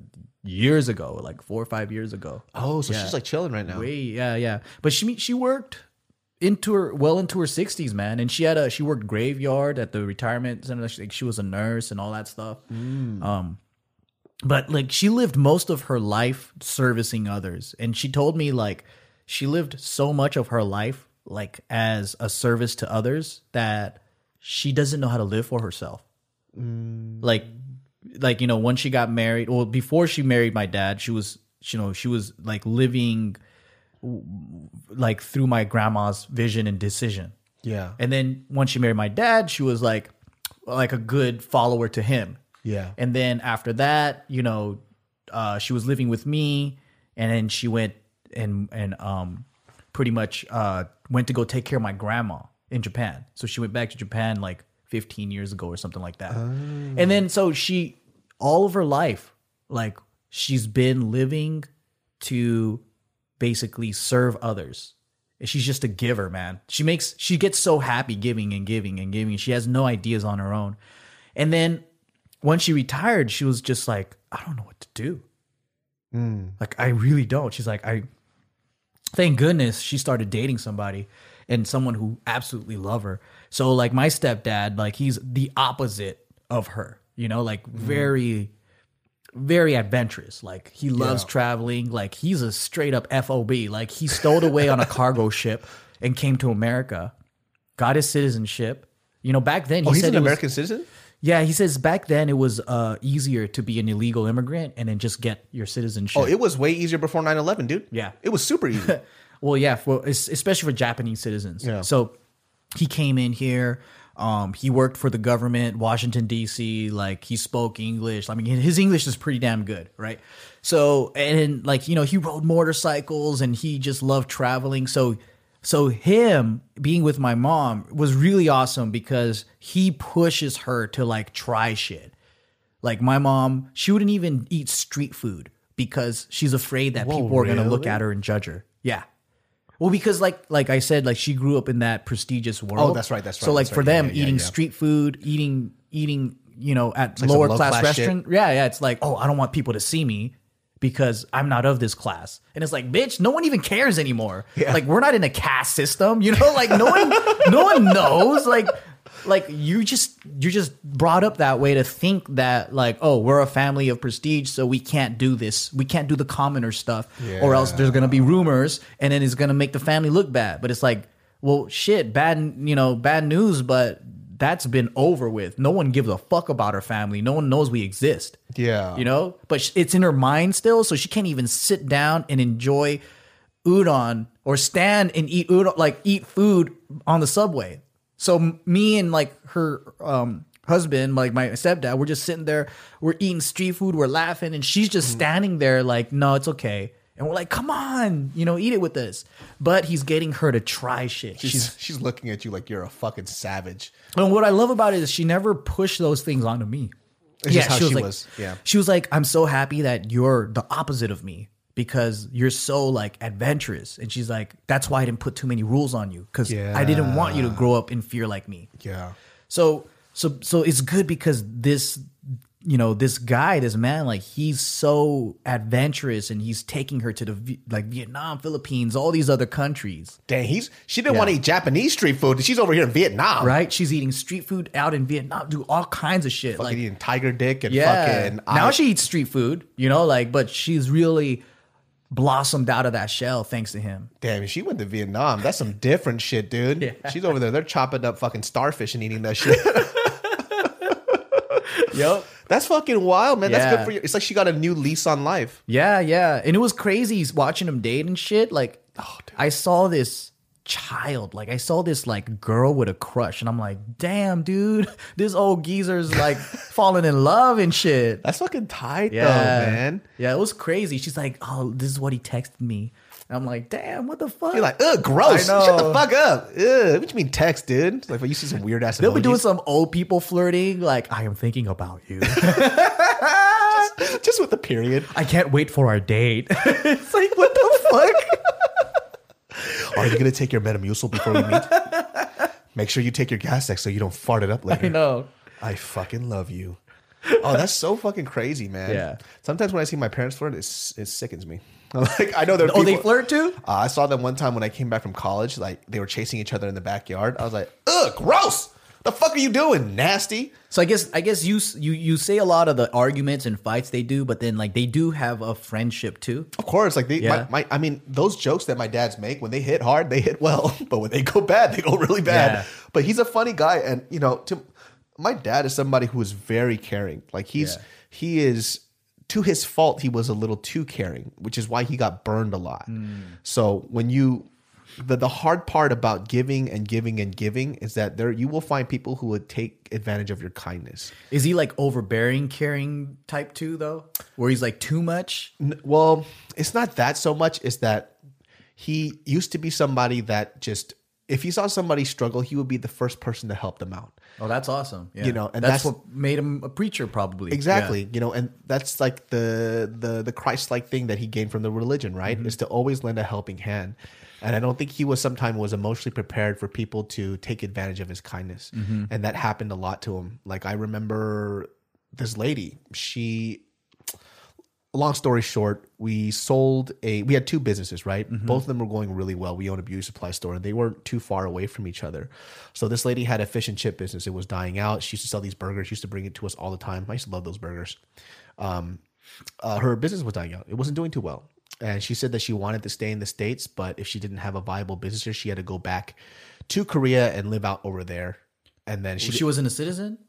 years ago, like 4 or 5 years ago. Oh, so Yeah. she's like chilling right now. Way, yeah, yeah. But she she worked into her well into her sixties, man. And she had a she worked graveyard at the retirement center. She, like, she was a nurse and all that stuff. Um, but like she lived most of her life servicing others, and she told me like she lived so much of her life like as a service to others that she doesn't know how to live for herself. Like like you know when she got married well before she married my dad she was you know she was like living like through my grandma's vision and decision. Yeah. and then once she married my dad she was like like a good follower to him. Yeah. and then after that you know uh she was living with me and then she went and and um pretty much uh went to go take care of my grandma in Japan. So she went back to Japan like 15 years ago or something like that. And then so she all of her life like she's been living to basically serve others. And she's just a giver man. She makes she gets so happy giving and giving and giving. She has no ideas on her own. And then when she retired she was just like i don't know what to do. Hmm. Like i really don't. She's like i thank goodness she started dating somebody and someone who absolutely love her. So like my stepdad like he's the opposite of her you know like hmm. very very adventurous like he loves Yeah. traveling like he's a straight up fob like he stowed away on a cargo ship and came to america got his citizenship you know back then he Oh, he's said an it was- American citizen. yeah, he says back then it was uh, easier to be an illegal immigrant and then just get your citizenship. Oh, it was way easier before 9-11, dude. Yeah. It was super easy. Well, yeah, for especially for Japanese citizens. Yeah. So he came in here. Um, he worked for the government, Washington D.C. Like he spoke English. I mean, his English is pretty damn good, right? So and like you know, he rode motorcycles and he just loved traveling. So so him being with my mom was really awesome because he pushes her to like try shit. Like my mom, she wouldn't even eat street food because she's afraid that Whoa, people are gonna look at her and judge her. Yeah. Well, because like like I said, like she grew up in that prestigious world. Oh, that's right, that's right. So like for right. Them, yeah, yeah, eating yeah. street food, eating eating, you know, at like lower low class, class shit. restaurant. Yeah, yeah. It's like, oh, I don't want people to see me because I'm not of this class. And it's like, bitch, no one even cares anymore. Like we're not in a caste system, you know. Like no one, no one knows. Like like you just you're just brought up that way to think that like oh we're a family of prestige so we can't do this we can't do the commoner stuff or else there's gonna be rumors and then it's gonna make the family look bad but it's like well shit bad you know bad news but that's been over with. No one gives a fuck about her family. No one knows we exist. Yeah. you know? But it's in her mind still so she can't even sit down and enjoy udon or stand and eat udon like eat food on the subway. So me and like her um husband like my stepdad we're just sitting there we're eating street food we're laughing and she's just standing there like no it's okay. And we're like come on you know eat it with us. But he's getting her to try shit. She's She's she's looking at you like you're a fucking savage. And what I love about it is she never pushed those things onto me. It's just how she like, was, yeah. She was like, I'm so happy that you're the opposite of me because you're so like adventurous. And she's like, that's why I didn't put too many rules on you because I didn't want you to grow up in fear like me. Yeah. So so so it's good because this you know this guy this man like he's so adventurous and he's taking her to the like Vietnam, Philippines, all these other countries. Dang, he's she didn't want to eat Japanese street food. She's over here in Vietnam. Right? She's eating street food out in Vietnam, do all kinds of shit. Fucking like eating tiger dick and Yeah. fucking now I- she eats street food, you know, like, but she's really blossomed out of that shell thanks to him. Damn, she went to Vietnam. That's some different shit, dude. Yeah. She's over there. They're chopping up fucking starfish and eating that shit. Yep. That's fucking wild, man. That's Yeah. good for you. It's like she got a new lease on life. Yeah, yeah. And it was crazy watching him date and shit. Like, Oh, I saw this child, like, I saw this, like, girl with a crush, and I'm like, damn, dude, this old geezer's, like, falling in love and shit. That's fucking tight, though, man. Yeah, it was crazy. She's like, oh, this is what he texted me. And I'm like, damn, what the fuck? You're like, ugh, gross. Shut the fuck up. Ugh, what you mean text, dude? It's like, well, you see some weird ass They'll be doing some old people flirting, like, I am thinking about you. just with the period. I can't wait for our date. it's like, what the fuck? Are you gonna take your Metamucil before we meet? Make sure you take your gas so you don't fart it up later. I know. I fucking love you. Oh, that's so fucking crazy, man. Yeah. Sometimes when I see my parents flirt, it, it sickens me. like I know there. Are Oh, they flirt too? Uh, I saw them one time when I came back from college. Like they were chasing each other in the backyard. I was like, ugh, gross. The fuck are you doing, nasty? So I guess I guess you you you say a lot of the arguments and fights they do, but then like they do have a friendship too. Of course, like they, Yeah. my, my, I mean, those jokes that my dads make when they hit hard, they hit well, but when they go bad, they go really bad. Yeah. But he's a funny guy, and you know, to my dad is somebody who is very caring. Like he's Yeah. he is to his fault, he was a little too caring, which is why he got burned a lot. Hmm. So when you the, the hard part about giving and giving and giving is that there you will find people who would take advantage of your kindness. Is he like overbearing, caring type too though, where he's like too much? N- Well, it's not that so much. It's that he used to be somebody that just if he saw somebody struggle, he would be the first person to help them out. Oh, that's awesome. Yeah. You know, and that's, that's- what made him a preacher, probably. Exactly. You know, and that's like the the the Christ like thing that he gained from the religion, right? Mm-hmm. Is to always lend a helping hand. And I don't think he was sometime was emotionally prepared for people to take advantage of his kindness. Mm-hmm. And that happened a lot to him. Like I remember this lady, she long story short, we sold a we had two businesses, right? Both of them were going really well. We owned a beauty supply store and they weren't too far away from each other. So this lady had a fish and chip business. It was dying out. She used to sell these burgers. She used to bring it to us all the time. I used to love those burgers. Um, uh, her business was dying out. It wasn't doing too well. And she said that she wanted to stay in the States, but if she didn't have a viable business here, she had to go back to Korea and live out over there. And then she She wasn't a citizen.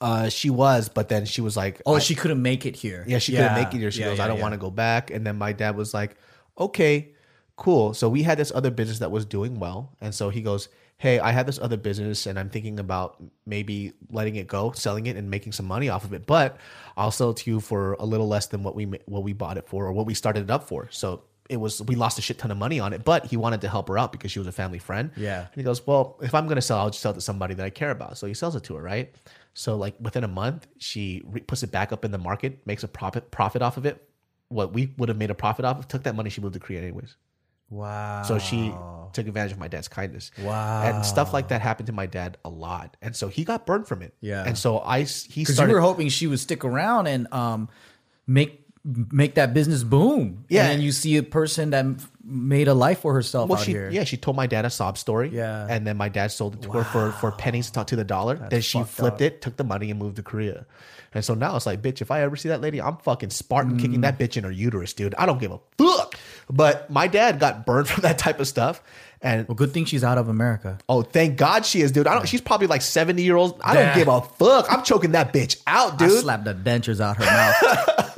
Uh, she was, but then she was like, Oh, I- she couldn't make it here. yeah, she couldn't make it here. She goes, I don't want to go back. And then my dad was like, okay, cool. So we had this other business that was doing well. And so he goes, Hey, I have this other business and I'm thinking about maybe letting it go, selling it and making some money off of it. But I'll sell it to you for a little less than what we what we bought it for or what we started it up for. So it was we lost a shit ton of money on it, but he wanted to help her out because she was a family friend. Yeah. And he goes, Well, if I'm gonna sell, I'll just sell it to somebody that I care about. So he sells it to her, right? So like within a month, she re- puts it back up in the market, makes a profit profit off of it. What we would have made a profit off of, took that money, she moved to Korea anyways. Wow. So she took advantage of my dad's kindness. Wow. And stuff like that happened to my dad a lot. And so he got burned from it. Yeah. And so I he because you started were hoping she would stick around and um make make that business boom. Yeah. And then you see a person that made a life for herself well, out she here. yeah, she told my dad a sob story. Yeah. And then my dad sold it to her for, for pennies to, to the dollar. then she flipped up. it, took the money, and moved to Korea. And so now it's like, bitch, if I ever see that lady, I'm fucking Spartan Mm. kicking that bitch in her uterus, dude. I don't give a fuck. But my dad got burned from that type of stuff. And Well, good thing she's out of America. Oh, thank God she is, dude. I don't. She's probably like seventy year old. I Yeah. don't give a fuck. I'm choking that bitch out, I dude. slapped the dentures out her mouth.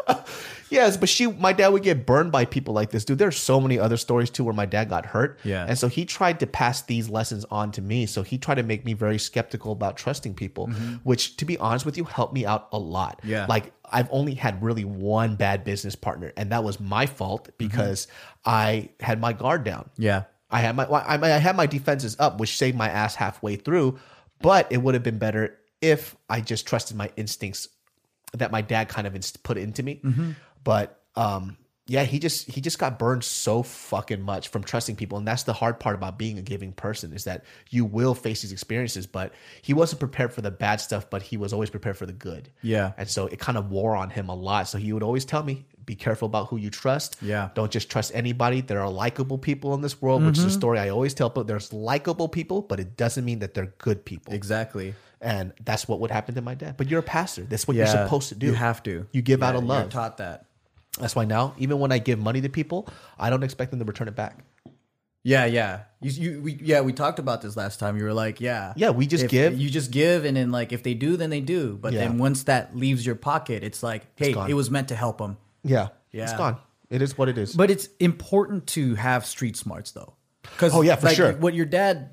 Yes, but she, my dad would get burned by people like this, dude. There's so many other stories too where my dad got hurt. Yeah. and so he tried to pass these lessons on to me. So he tried to make me very skeptical about trusting people, which, to be honest with you, helped me out a lot. Mm-hmm. Yeah. like I've only had really one bad business partner, and that was my fault because I had my guard down. yeah. I had my I, I had my defenses up, which saved my ass halfway through. But it would have been better if I just trusted my instincts that my dad kind of inst- put into me. But um, yeah, he just he just got burned so fucking much from trusting people, and that's the hard part about being a giving person is that you will face these experiences. But he wasn't prepared for the bad stuff, but he was always prepared for the good. Yeah. and so it kind of wore on him a lot. So he would always tell me, "Be careful about who you trust. Yeah. don't just trust anybody. There are likable people in this world, which is a story I always tell people. There's likable people, but it doesn't mean that they're good people. Exactly. And that's what would happen to my dad. But you're a pastor. That's what you're supposed to do. You have to. You give out Yeah, of you're love. taught that. That's why now, even when I give money to people, I don't expect them to return it back. Yeah, yeah. You, you, we, yeah, we talked about this last time. You were like, yeah, Yeah, we just If- give. You just give, and then like if they do, then they do. But Yeah. then once that leaves your pocket, it's like, hey, gone. it was meant to help them. Yeah, Yeah. it's gone. It is what it is. But it's important to have street smarts though. Because Oh, yeah, for like, sure. What your dad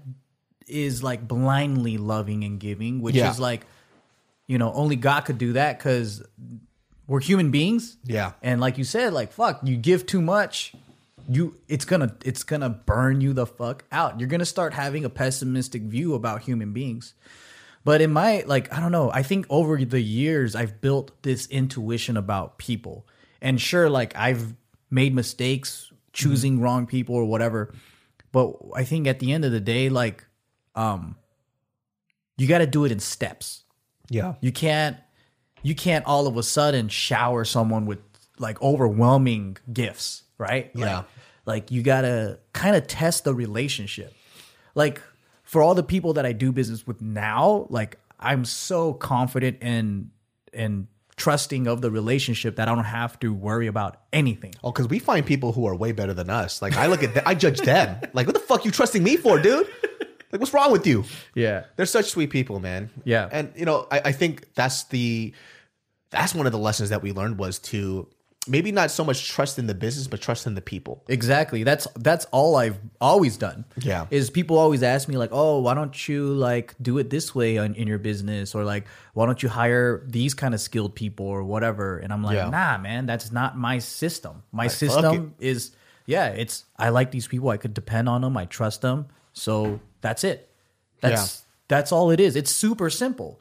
is like blindly loving and giving, which Yeah. is like, you know, only God could do that because we're human beings. Yeah. And like you said, like fuck, you give too much, you it's gonna it's gonna burn you the fuck out. You're gonna start having a pessimistic view about human beings. But in my like, I don't know. I think over the years I've built this intuition about people. And sure, like I've made mistakes choosing wrong people or whatever. But I think at the end of the day, like, um, you got to do it in steps. yeah, You can't, you can't all of a sudden shower someone with like overwhelming gifts, right? Yeah. Like, like you got to kind of test the relationship. Like for all the people that I do business with now, like I'm so confident and and trusting of the relationship that I don't have to worry about anything. Oh, because we find people who are way better than us. Like I look at, them, I judge them. Like, what the fuck you trusting me for, dude? Like, what's wrong with you? Yeah. They're such sweet people, man. Yeah. And you know, I, I think that's the that's one of the lessons that we learned was to maybe not so much trust in the business, but trust in the people. Exactly. That's that's all I've always done. Yeah. Is people always ask me like, "Oh, why don't you like do it this way on, in your business or like why don't you hire these kind of skilled people or whatever?" And I'm like, Yeah. "Nah, man, that's not my system. My fuck system is yeah, it's I like these people. I could depend on them. I trust them. So that's it. That's that's all it is. It's super simple.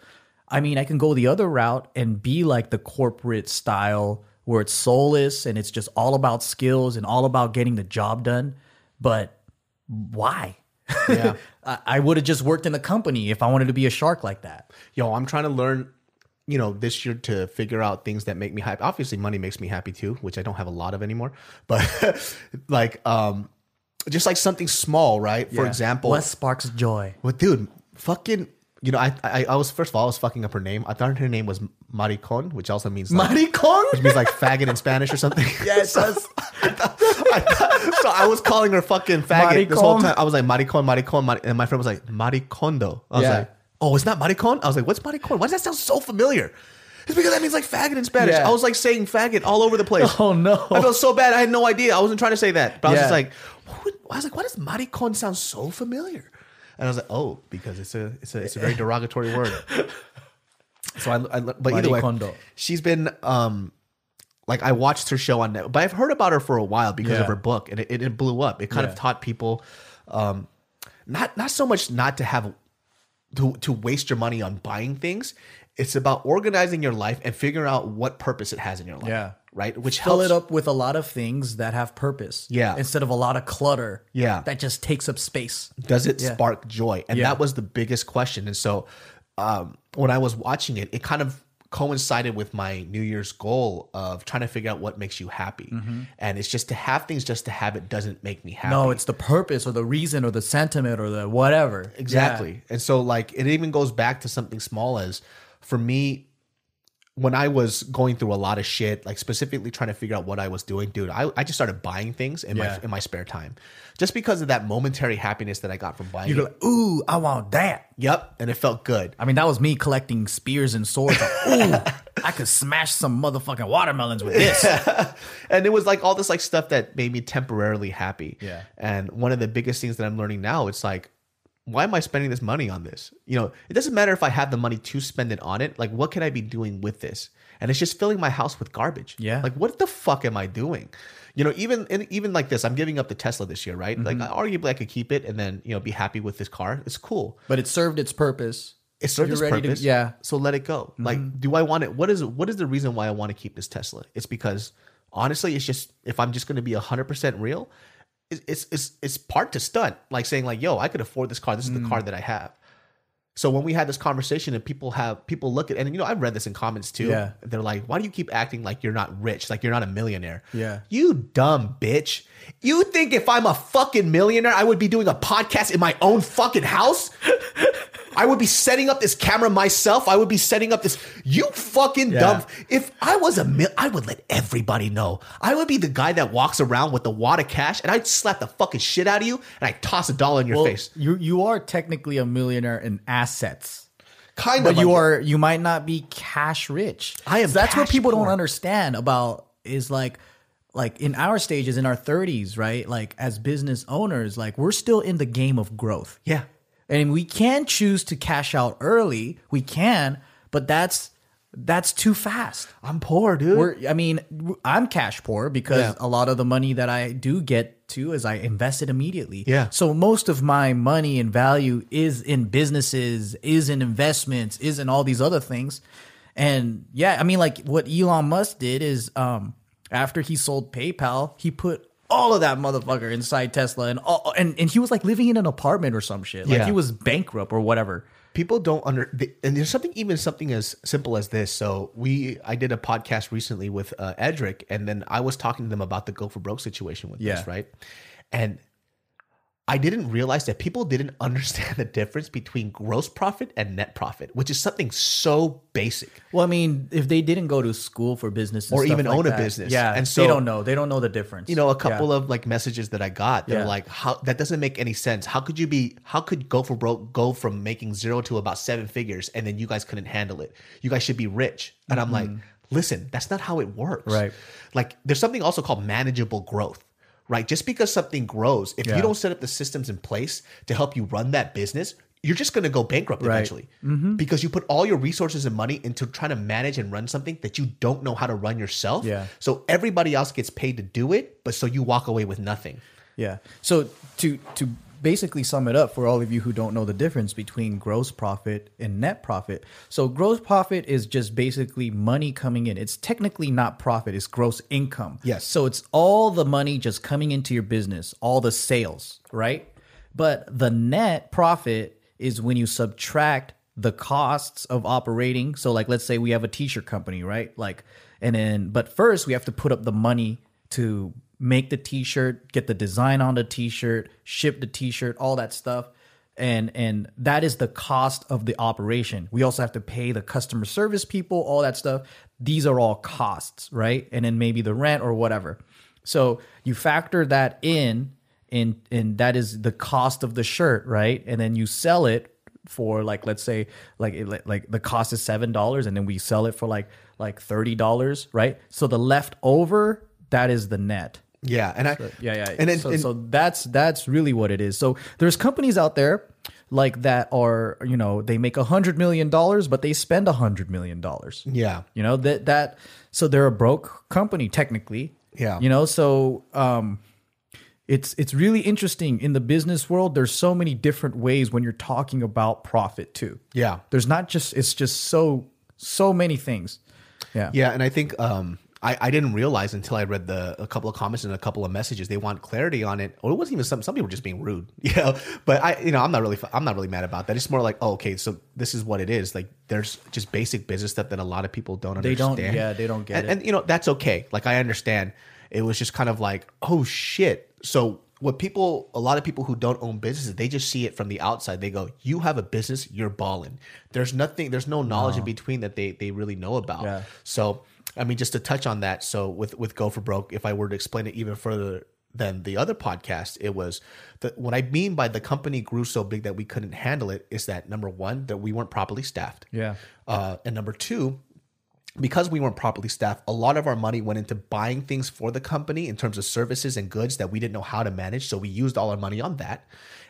I mean, I can go the other route and be like the corporate style where it's soulless and it's just all about skills and all about getting the job done. But why? Yeah. I, I would have just worked in the company if I wanted to be a shark like that. Yo, I'm trying to learn, you know, this year to figure out things that make me happy. Obviously, money makes me happy too, which I don't have a lot of anymore. But like, um, just like something small, right? For Yeah. example, what sparks joy? Well, dude, fucking, you know, I, I, I was first of all, I was fucking up her name. I thought her name was Maricon, which also means like, Maricon? which means like faggot in Spanish or something. Yeah, it does. I thought- so I was calling her fucking faggot this whole Maricon. time. I was like maricon, maricon, maricon, and my friend was like Marie Kondo. I was Yeah. like, oh, it's not maricon. I was like, what's maricon? Why does that sound so familiar? It's because that means like faggot in Spanish. Yeah. I was like saying faggot all over the place. Oh, no. I felt so bad. I had no idea. I wasn't trying to say that, but I was Yeah. just like, who, I was like, why does maricon sound so familiar? And I was like, oh, because it's a it's a it's a very derogatory word. So I, I but either way, Marie Kondo. she's been um like I watched her show on Net, but I've heard about her for a while because Yeah. of her book, and it, it, it blew up. It kind Yeah. of taught people, um, not not so much not to have to to waste your money on buying things. It's about organizing your life and figuring out what purpose it has in your life. Yeah. Right. Which Fill helps it up with a lot of things that have purpose. Yeah. Instead of a lot of clutter. Yeah. That just takes up space. does it Yeah. spark joy and Yeah. that was the biggest question and so um, when i was watching it it kind of coincided with my new year's goal of trying to figure out what makes you happy and it's just to have things just to have it doesn't make me happy Mm-hmm. No, it's the purpose or the reason or the sentiment or the whatever. exactly and so like it even goes back to something small as for me when I was going through a lot of shit, like specifically trying to figure out what I was doing, dude, I, I just started buying things in Yeah. my in my spare time, just because of that momentary happiness that I got from buying. You're like, ooh, I want that. Yep, and it felt good. I mean, that was me collecting spears and swords. Like, ooh, I could smash some motherfucking watermelons with this. and it was like all this like stuff that made me temporarily happy. Yeah. And one of the biggest things that I'm learning now, it's like, why am I spending this money on this? You know, it doesn't matter if I have the money to spend it on it. Like, what can I be doing with this? And it's just filling my house with garbage. Yeah. Like, what the fuck am I doing? You know, even even like this, I'm giving up the Tesla this year, right? Like, Mm-hmm. arguably, I could keep it and then you know be happy with this car. It's cool. But it served its purpose. It served You're its ready to- purpose. yeah. Mm-hmm. So let it go. Like, do I want it? What is what is the reason why I want to keep this Tesla? It's because honestly, it's just if I'm just going to be hundred percent real, it's, it's it's it's part to stunt. Like saying like, yo, I could afford this car. This is Mm. the car that I have. So when we had this conversation and people have people look at and you know I've read this in comments too. Yeah. They're like, why do you keep acting like you're not rich, like you're not a millionaire? Yeah. You dumb bitch. You think if I'm a fucking millionaire, I would be doing a podcast in my own fucking house? I would be setting up this camera myself. I would be setting up this. You fucking Yeah. dumb. If I was a mil, I would let everybody know. I would be the guy that walks around with a wad of cash, and I'd slap the fucking shit out of you, and I'd toss a dollar in your Well, face. you you are technically a millionaire in assets. Kind But of. But you like- are you might not be cash rich. I am So that's what people poor. don't understand about is like like in our stages in our 30s, right? Like as business owners, like we're still in the game of growth. Yeah. And we can choose to cash out early. We can, but that's that's too fast. I'm poor, dude. We're, I mean, I'm cash poor because Yeah. a lot of the money that I do get to is I invest it immediately. Yeah. So most of my money and value is in businesses, is in investments, is in all these other things. And yeah, I mean, like what Elon Musk did is um, after he sold PayPal, he put all of that motherfucker inside Tesla and all, and and he was like living in an apartment or some shit. Like Yeah. he was bankrupt or whatever. people don't under and there's something even something as simple as this so we i did a podcast recently with uh, edric and then i was talking to them about the go for broke situation with Yeah. this right and i didn't realize that people didn't understand the difference between gross profit and net profit which is something so basic Well, I mean, if they didn't go to school for business Or even like own a business. yeah, And so- they don't know. They don't know the difference. you know a couple of like messages that i got they're Yeah. like how that doesn't make any sense how could you be how could go for broke go from making zero to about seven figures and then you guys couldn't handle it you guys should be rich and i'm like listen that's not how it works Mm-hmm. Right. like there's something also called manageable growth right just because something grows if Yeah. you don't set up the systems in place to help you run that business you're just going to go bankrupt Right. Mm-hmm. eventually because you put all your resources and money into trying to manage and run something that you don't know how to run yourself Yeah. so everybody else gets paid to do it, but so you walk away with nothing. Yeah. So to to basically sum it up for all of you who don't know the difference between gross profit and net profit. So gross profit is just basically money coming in. It's technically not profit, it's gross income. Yes. So it's all the money just coming into your business, all the sales, right? But the net profit is when you subtract the costs of operating. So like let's say we have a t-shirt company, right? Like and then but first we have to put up the money to make the t-shirt, get the design on the t-shirt, ship the t-shirt, all that stuff. And and that is the cost of the operation. We also have to pay the customer service people, all that stuff. These are all costs, right? And then maybe the rent or whatever. So you factor that in and and that is the cost of the shirt, right? And then you sell it for like let's say like it, like the cost is seven dollars, and then we sell it for like like thirty dollars, right? So the leftover that is the net. Yeah, and I Yeah, yeah. and, then so, and- so that's that's really what it is. So there's companies out there like that are you know they make a hundred million dollars, but they spend a hundred million dollars. yeah, You know that that so they're a broke company technically. Yeah. You know, so um it's it's really interesting in the business world there's so many different ways when you're talking about profit too. yeah, There's not just it's just so so many things. Yeah. yeah, and I think um, I I didn't realize until I read the a couple of comments and a couple of messages they want clarity on it, or it wasn't even some some people were just being rude, you know. But I you know I'm not really I'm not really mad about that. It's more like oh okay, so this is what it is. Like there's just basic business stuff that a lot of people don't They understand. don't- yeah, they don't get and, it. and you know that's okay. Like I understand. It was just kind of like oh shit. So what people a lot of people who don't own businesses they just see it from the outside they go you have a business you're balling there's nothing there's no knowledge in between that they they really know about Yeah. so i mean just to touch on that so with with go for broke if i were to explain it even further than the other podcast it was that what i mean by the company grew so big that we couldn't handle it is that number one that we weren't properly staffed Yeah. uh, and number two, because we weren't properly staffed, a lot of our money went into buying things for the company in terms of services and goods that we didn't know how to manage. So we used all our money on that.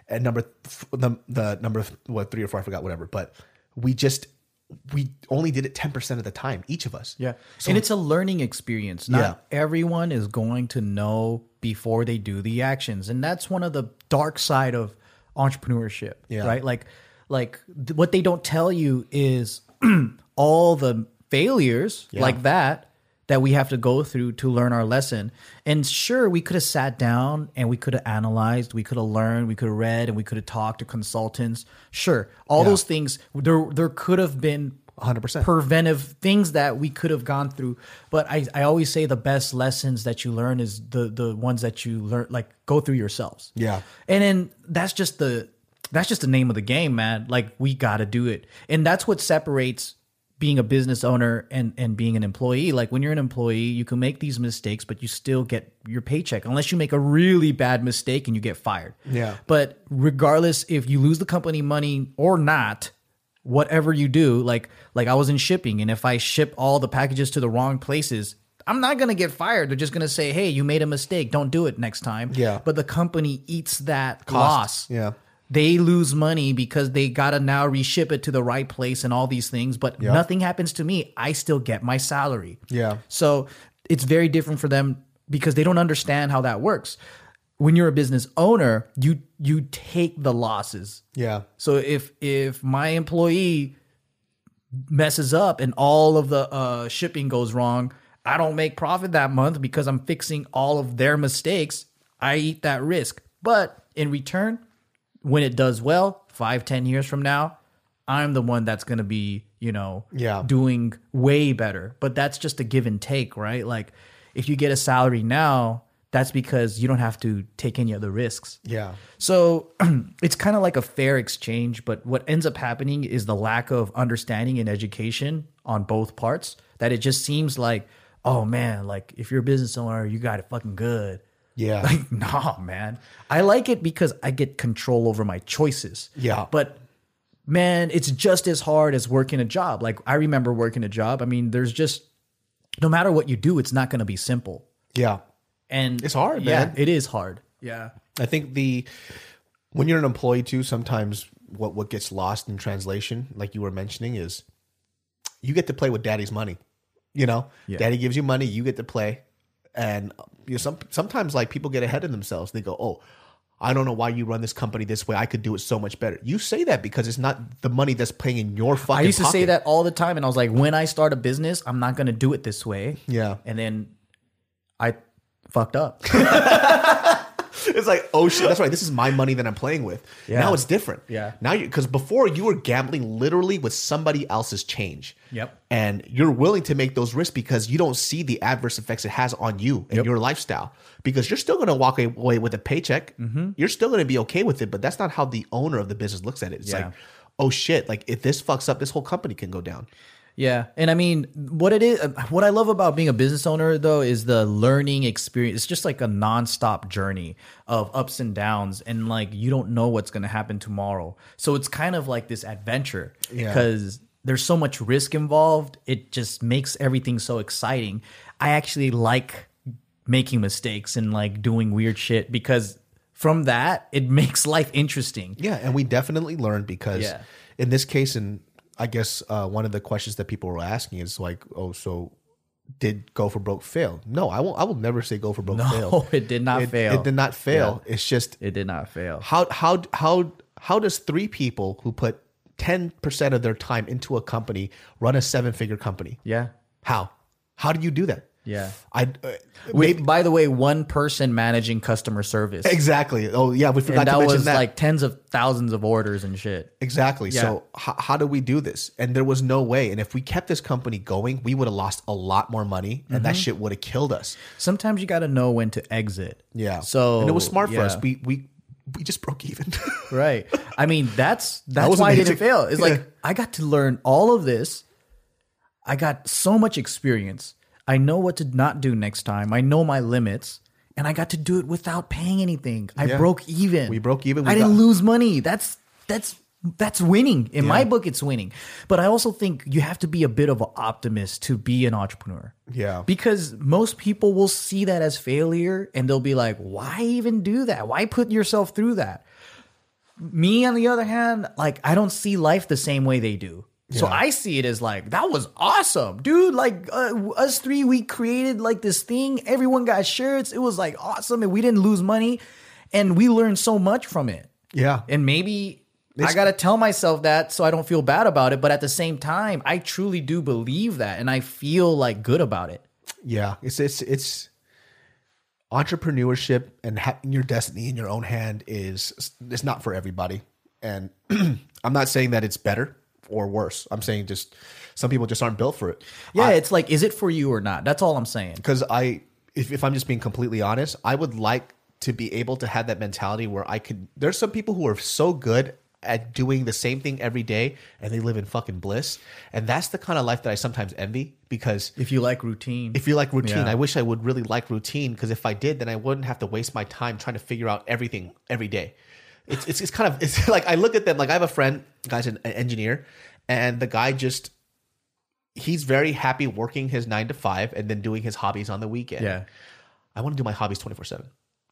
And number th- the, the number what three or four, I forgot, whatever. But we just we only did it ten percent of the time, each of us. Yeah. and it's a learning experience. Not Yeah. everyone is going to know before they do the actions. And that's one of the dark side of entrepreneurship, Yeah. right? Like like th- what they don't tell you is all the failures like that that we have to go through to learn our lesson. And sure, we could have sat down and we could have analyzed, we could have learned, we could have read, and we could have talked to consultants. Sure, all those things there there could have been 100%. preventive things that we could have gone through. But I, I always say the best lessons that you learn is the the ones that you learn like go through yourselves. Yeah. And then that's just the that's just the name of the game, man. Like we gotta do it. And that's what separates being a business owner and and being an employee. Like when you're an employee, you can make these mistakes, but you still get your paycheck unless you make a really bad mistake and you get fired. Yeah. But regardless if you lose the company money or not, whatever you do, like like I was in shipping and if I ship all the packages to the wrong places, I'm not going to get fired. They're just going to say, "Hey, you made a mistake. Don't do it next time." Yeah. But the company eats that loss. Yeah. They lose money because they got to now reship it to the right place and all these things, but nothing happens to me. I still get my salary. Yeah. So it's very different for them because they don't understand how that works. When you're a business owner, you you take the losses. Yeah. So if if my employee messes up and all of the uh, shipping goes wrong, I don't make profit that month because I'm fixing all of their mistakes. I eat that risk. But in return, when it does well, five, ten years from now, I'm the one that's gonna be, you know, Yeah. doing way better. But that's just a give and take, right? Like if you get a salary now, that's because you don't have to take any other risks. Yeah. So it's kind of like a fair exchange, but what ends up happening is the lack of understanding and education on both parts. That it just seems like, oh man, like if you're a business owner, you got it fucking good. Yeah. Like, nah, man. I like it because I get control over my choices. Yeah. But man, it's just as hard as working a job. Like I remember working a job. I mean, there's just no matter what you do, it's not going to be simple. yeah. And It's hard, yeah, man. it is hard. Yeah. I think the when you're an employee too, sometimes what what gets lost in translation, like you were mentioning, is you get to play with daddy's money. You know, daddy gives you money, you get to play, and you know some sometimes like people get ahead of themselves. They go, "Oh, I don't know why you run this company this way. I could do it so much better." You say that because it's not the money that's playing in your fucking. I used to say that all the time, and I was like, when I start a business, I'm not going to do it this way. Yeah. And then I fucked up. It's like, oh shit, that's right. This is my money that I'm playing with. Yeah. Now it's different. Yeah. Now you because before you were gambling literally with somebody else's change. Yep. And you're willing to make those risks because you don't see the adverse effects it has on you and your lifestyle. Because you're still going to walk away with a paycheck. Mm-hmm. You're still going to be okay with it, but that's not how the owner of the business looks at it. It's Yeah. like, oh shit, like if this fucks up, this whole company can go down. Yeah, and I mean, what it is, what I love about being a business owner though is the learning experience. It's just like a nonstop journey of ups and downs, and like you don't know what's going to happen tomorrow. So it's kind of like this adventure Yeah. because there's so much risk involved. It just makes everything so exciting. I actually like making mistakes and like doing weird shit because from that it makes life interesting. Yeah, and we definitely learn because Yeah. in this case, and I guess uh, one of the questions that people were asking is like, oh, so did go for broke fail? No, I won't. I will never say go for broke fail. No, it did not it, fail. It did not fail. It's just It did not fail. how how how how does three people who put ten percent of their time into a company run a seven figure company? Yeah. How how do you do that? Yeah. I uh, With, by the way, one person managing customer service. exactly. Oh yeah, we forgot and to that mention was that. like tens of thousands of orders and shit. Exactly. So h- how do we do this? And there was no way. And if we kept this company going, we would have lost a lot more money, and Mm-hmm. that shit would have killed us. Sometimes you got to know when to exit. Yeah. So and it was smart for us. We we we just broke even. right. I mean, that's that's was why I didn't fail. It's Yeah. like I got to learn all of this. I got so much experience. I know what to not do next time. I know my limits. And I got to do it without paying anything. I Yeah. broke even. We broke even. We I didn't got- lose money. That's that's that's winning. In my book, it's winning. But I also think you have to be a bit of an optimist to be an entrepreneur. Yeah. Because most people will see that as failure and they'll be like, why even do that? Why put yourself through that? Me, on the other hand, like, I don't see life the same way they do. So Yeah. I see it as like, that was awesome, dude. Like, uh, us three, we created like this thing. Everyone got shirts. It was like awesome. And we didn't lose money. And we learned so much from it. yeah. And maybe I got to tell myself that so I don't feel bad about it. But at the same time, I truly do believe that. And I feel like good about it. Yeah, it's it's it's entrepreneurship and having your destiny in your own hand is it's not for everybody. And I'm not saying that it's better or worse. I'm saying just some people just aren't built for it. Yeah, it's like, is it for you or not? That's all I'm saying. Because I, if, if I'm just being completely honest, I would like to be able to have that mentality where I could. There's some people who are so good at doing the same thing every day and they live in fucking bliss, and that's the kind of life that I sometimes envy because If you like routine, if you like routine, Yeah. I wish I would really like routine because if I did, then I wouldn't have to waste my time trying to figure out everything every day it's, it's, it's kind of it's like I look at them like I have a friend, guy's an, an engineer, and the guy just he's very happy working his nine to five and then doing his hobbies on the weekend. Yeah. I want to do my hobbies 24 7.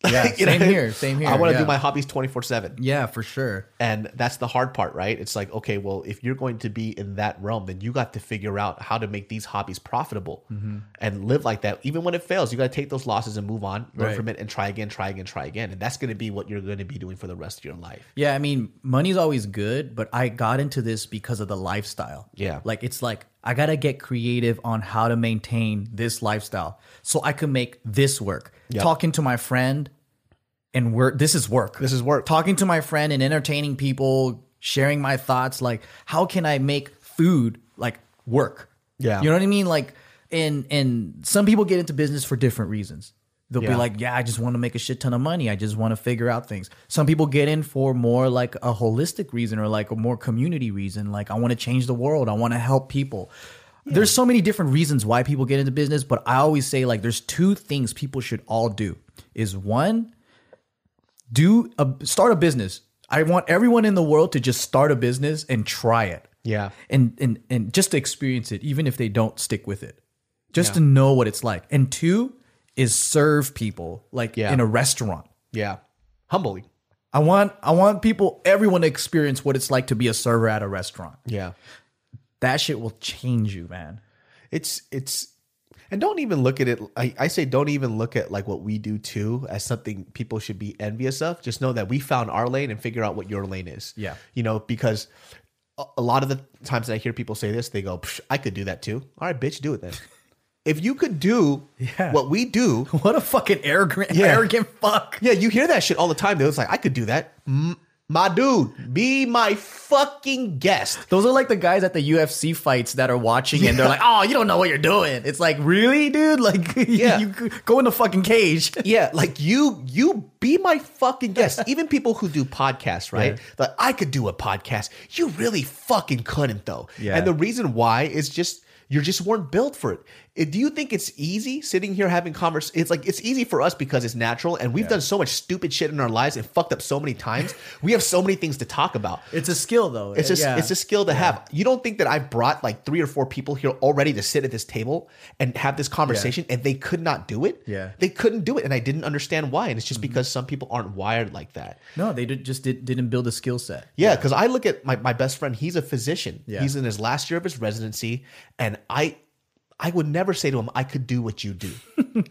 Yeah, you same know? here. Same here. I want to yeah. do my hobbies 24 7. Yeah, for sure. And that's the hard part, right? It's like, okay, well, if you're going to be in that realm, then you got to figure out how to make these hobbies profitable mm-hmm. and live like that. Even when it fails, you got to take those losses and move on, learn right. from it, and try again, try again, try again. And that's going to be what you're going to be doing for the rest of your life. Yeah, I mean, money's always good, but I got into this because of the lifestyle. Yeah. Like, it's like, I got to get creative on how to maintain this lifestyle so I can make this work. Yeah. Talking to my friend and work this is work. This is work. Talking to my friend and entertaining people, sharing my thoughts like how can I make food like work? Yeah. You know what I mean? Like and and some people get into business for different reasons. They'll be like, yeah, I just want to make a shit ton of money. I just want to figure out things. Some people get in for more like a holistic reason or like a more community reason. Like, I want to change the world. I want to help people. There's so many different reasons why people get into business, but I always say like there's two things people should all do. Is one, do a start a business. I want everyone in the world to just start a business and try it Yeah. and and and just to experience it, even if they don't stick with it, just to know what it's like. And two is serve people like Yeah. in a restaurant. Yeah. Humbly. I want I want people, everyone to experience what it's like to be a server at a restaurant. Yeah. That shit will change you, man. It's, it's, and don't even look at it. I, I say don't even look at like what we do too as something people should be envious of. Just know that we found our lane and figure out what your lane is. Yeah. You know, because a, lot of the times that I hear people say this, they go, "Psh, I could do that too. All right, bitch, do it then. If you could do Yeah. what we do, What a fucking arrogant, Yeah. arrogant fuck. yeah, you hear that shit all the time. Though it's like I could do that. My dude, be my fucking guest. Those are like the guys at the UFC fights that are watching and they're like, "Oh, you don't know what you're doing." It's like, really, dude? Like, Yeah. you go in the fucking cage. Yeah, like you, you be my fucking guest. Even people who do podcasts, right? Yeah. Like I could do a podcast. You really fucking couldn't though. Yeah. And the reason why is just You just weren't built for it. Do you think it's easy sitting here having convers? It's like it's easy for us because it's natural, and we've done so much stupid shit in our lives and fucked up so many times. we have so many things to talk about. It's a skill though. It's just Yeah. it's a skill to have. You don't think that I've brought like three or four people here already to sit at this table and have this conversation, and they could not do it. Yeah. Mm-hmm. they couldn't do it, and I didn't understand why. And it's just because some people aren't wired like that. no, they did, just did, didn't build a skill set. Yeah, because I look at my, my best friend, he's a physician. Yeah. He's in his last year of his residency, and I I would never say to him, I could do what you do.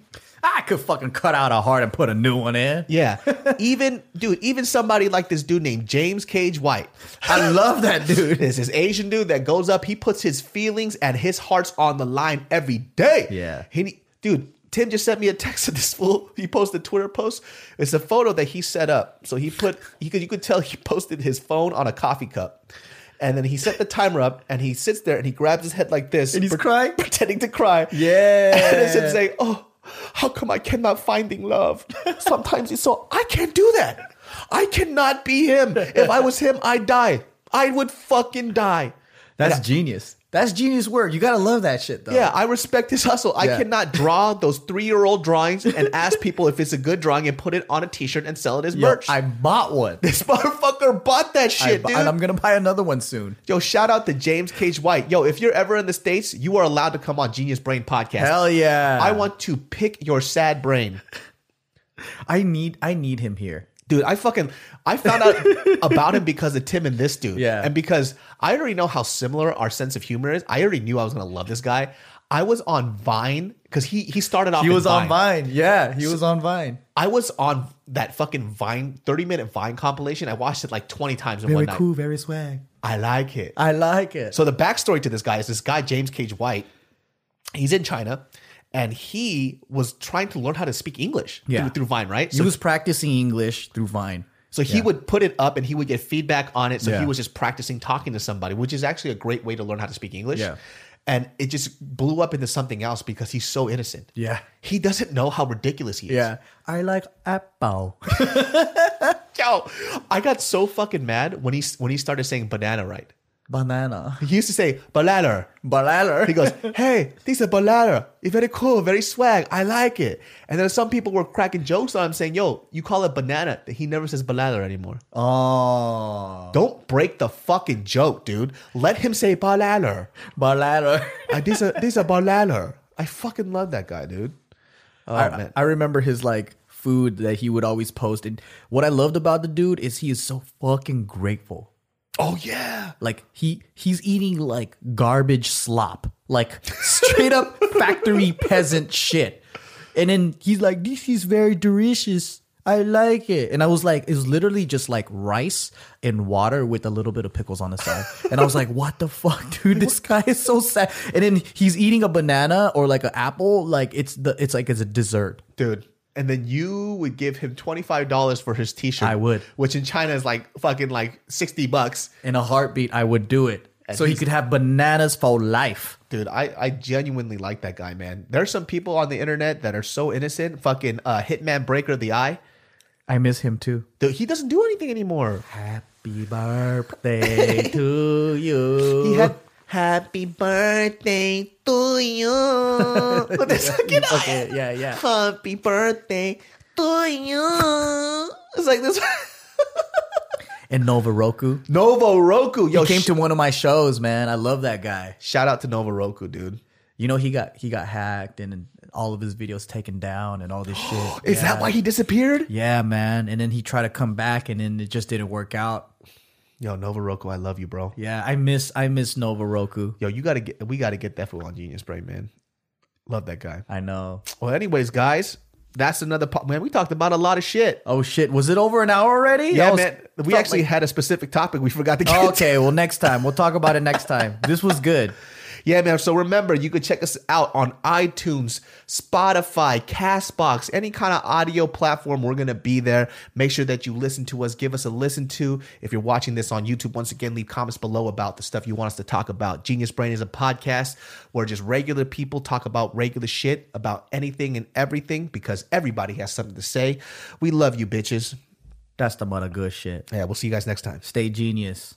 I could fucking cut out a heart and put a new one in. Yeah. even dude, even somebody like this dude named James Cage White. I love that dude. This Asian dude that goes up, he puts his feelings and his heart's on the line every day. Yeah. He dude, Tim just sent me a text of this fool. He posted a Twitter post. It's a photo that he set up. So he put he could you could tell he posted his phone on a coffee cup. And then he set the timer up and he sits there and he grabs his head like this. And he's crying? Pretending to cry. Yeah. And it's him saying, Oh, how come I cannot finding love? Sometimes it's so I can't do that. I cannot be him. If I was him, I'd die. I would fucking die. That's genius. That's genius work. You gotta love that shit though. Yeah, I respect his hustle. I Yeah. cannot draw those three year old drawings and ask people if it's a good drawing and put it on a t shirt and sell it as Yo, merch. I bought one. this motherfucker bought that shit, dude. and I'm gonna buy another one soon. Yo, shout out to James Cage White. Yo, if you're ever in the States, you are allowed to come on Genius Brain Podcast. Hell yeah. I want to pick your sad brain. I need I need him here. Dude, I fucking I found out about him because of Tim and this dude. Yeah. And because I already know how similar our sense of humor is. I already knew I was gonna love this guy. I was on Vine because he he started off. He was on Vine. Yeah, he was on Vine. I was on that fucking Vine 30 minute Vine compilation. I watched it like 20 times in one night. very cool, very swag. I like it. I like it. So the backstory to this guy is this guy James Cage White. He's in China, and he was trying to learn how to speak English Yeah. through, through Vine, right? So he was practicing English through Vine. So he would put it up, and he would get feedback on it. So Yeah. he was just practicing talking to somebody, which is actually a great way to learn how to speak English. Yeah. And it just blew up into something else because he's so innocent. Yeah. He doesn't know how ridiculous he is. Yeah. I like apple. Yo, I got so fucking mad when he when he started saying banana right. Banana. He used to say banana. Banana. He goes, "Hey, this is banana. It's very cool, very swag. I like it." And then some people were cracking jokes on him, saying, "Yo, you call it banana." He never says banana anymore. Oh. Don't break the fucking joke, dude. Let him say banana. Banana. Uh, this a this a banana. I fucking love that guy, dude. Oh I, man, I remember his like food that he would always post. And what I loved about the dude is he is so fucking grateful. Oh yeah. Like he he's eating like garbage slop, like straight up factory peasant shit. And then he's like, "This is very delicious. I like it." And I was like, it was literally just like rice and water with a little bit of pickles on the side. And I was like, "What the fuck, dude? This guy is so sad." And then he's eating a banana or like an apple, like it's the it's like it's a dessert. dude. And then you would give him twenty five dollars for his T shirt. I would. which in China is like fucking like sixty bucks. In a heartbeat, I would do it. And so he could have bananas for life. Dude, I, I genuinely like that guy, man. There's some people on the internet that are so innocent. Fucking uh, Hitman Breaker the Eye. I miss him too. Dude, he doesn't do anything anymore. Happy birthday to you. He had Happy birthday to you. But there's like, you know, Okay, yeah, yeah. Happy birthday to you. It's like this. And Nova Roku. Novo Roku. Yo, He came sh- to one of my shows, man. I love that guy. shout out to Novo Roku, dude. You know, he got he got hacked and, and all of his videos taken down and all this shit. Is yeah. that why he disappeared? Yeah, man. And then he tried to come back and then it just didn't work out. Yo, Novo Roku, I love you, bro. Yeah, I miss I miss Nova Roku. Yo, you gotta get we gotta get that fool on Genius Brain, man. Love that guy. I know. Well, anyways, guys, that's another po- man. We talked about a lot of shit. Oh shit, was it over an hour already? Yeah, was- man. We actually like- had a specific topic we forgot to get. Oh, to. okay, well next time. We'll talk about it next time. This was good. Yeah, man. So remember, you could check us out on iTunes, Spotify, Castbox, any kind of audio platform. We're going to be there. Make sure that you listen to us. Give us a listen to. If you're watching this on YouTube, once again, leave comments below about the stuff you want us to talk about. Genius Brain is a podcast where just regular people talk about regular shit, about anything and everything, because everybody has something to say. We love you, bitches. That's the mother good shit. Yeah, we'll see you guys next time. Stay genius.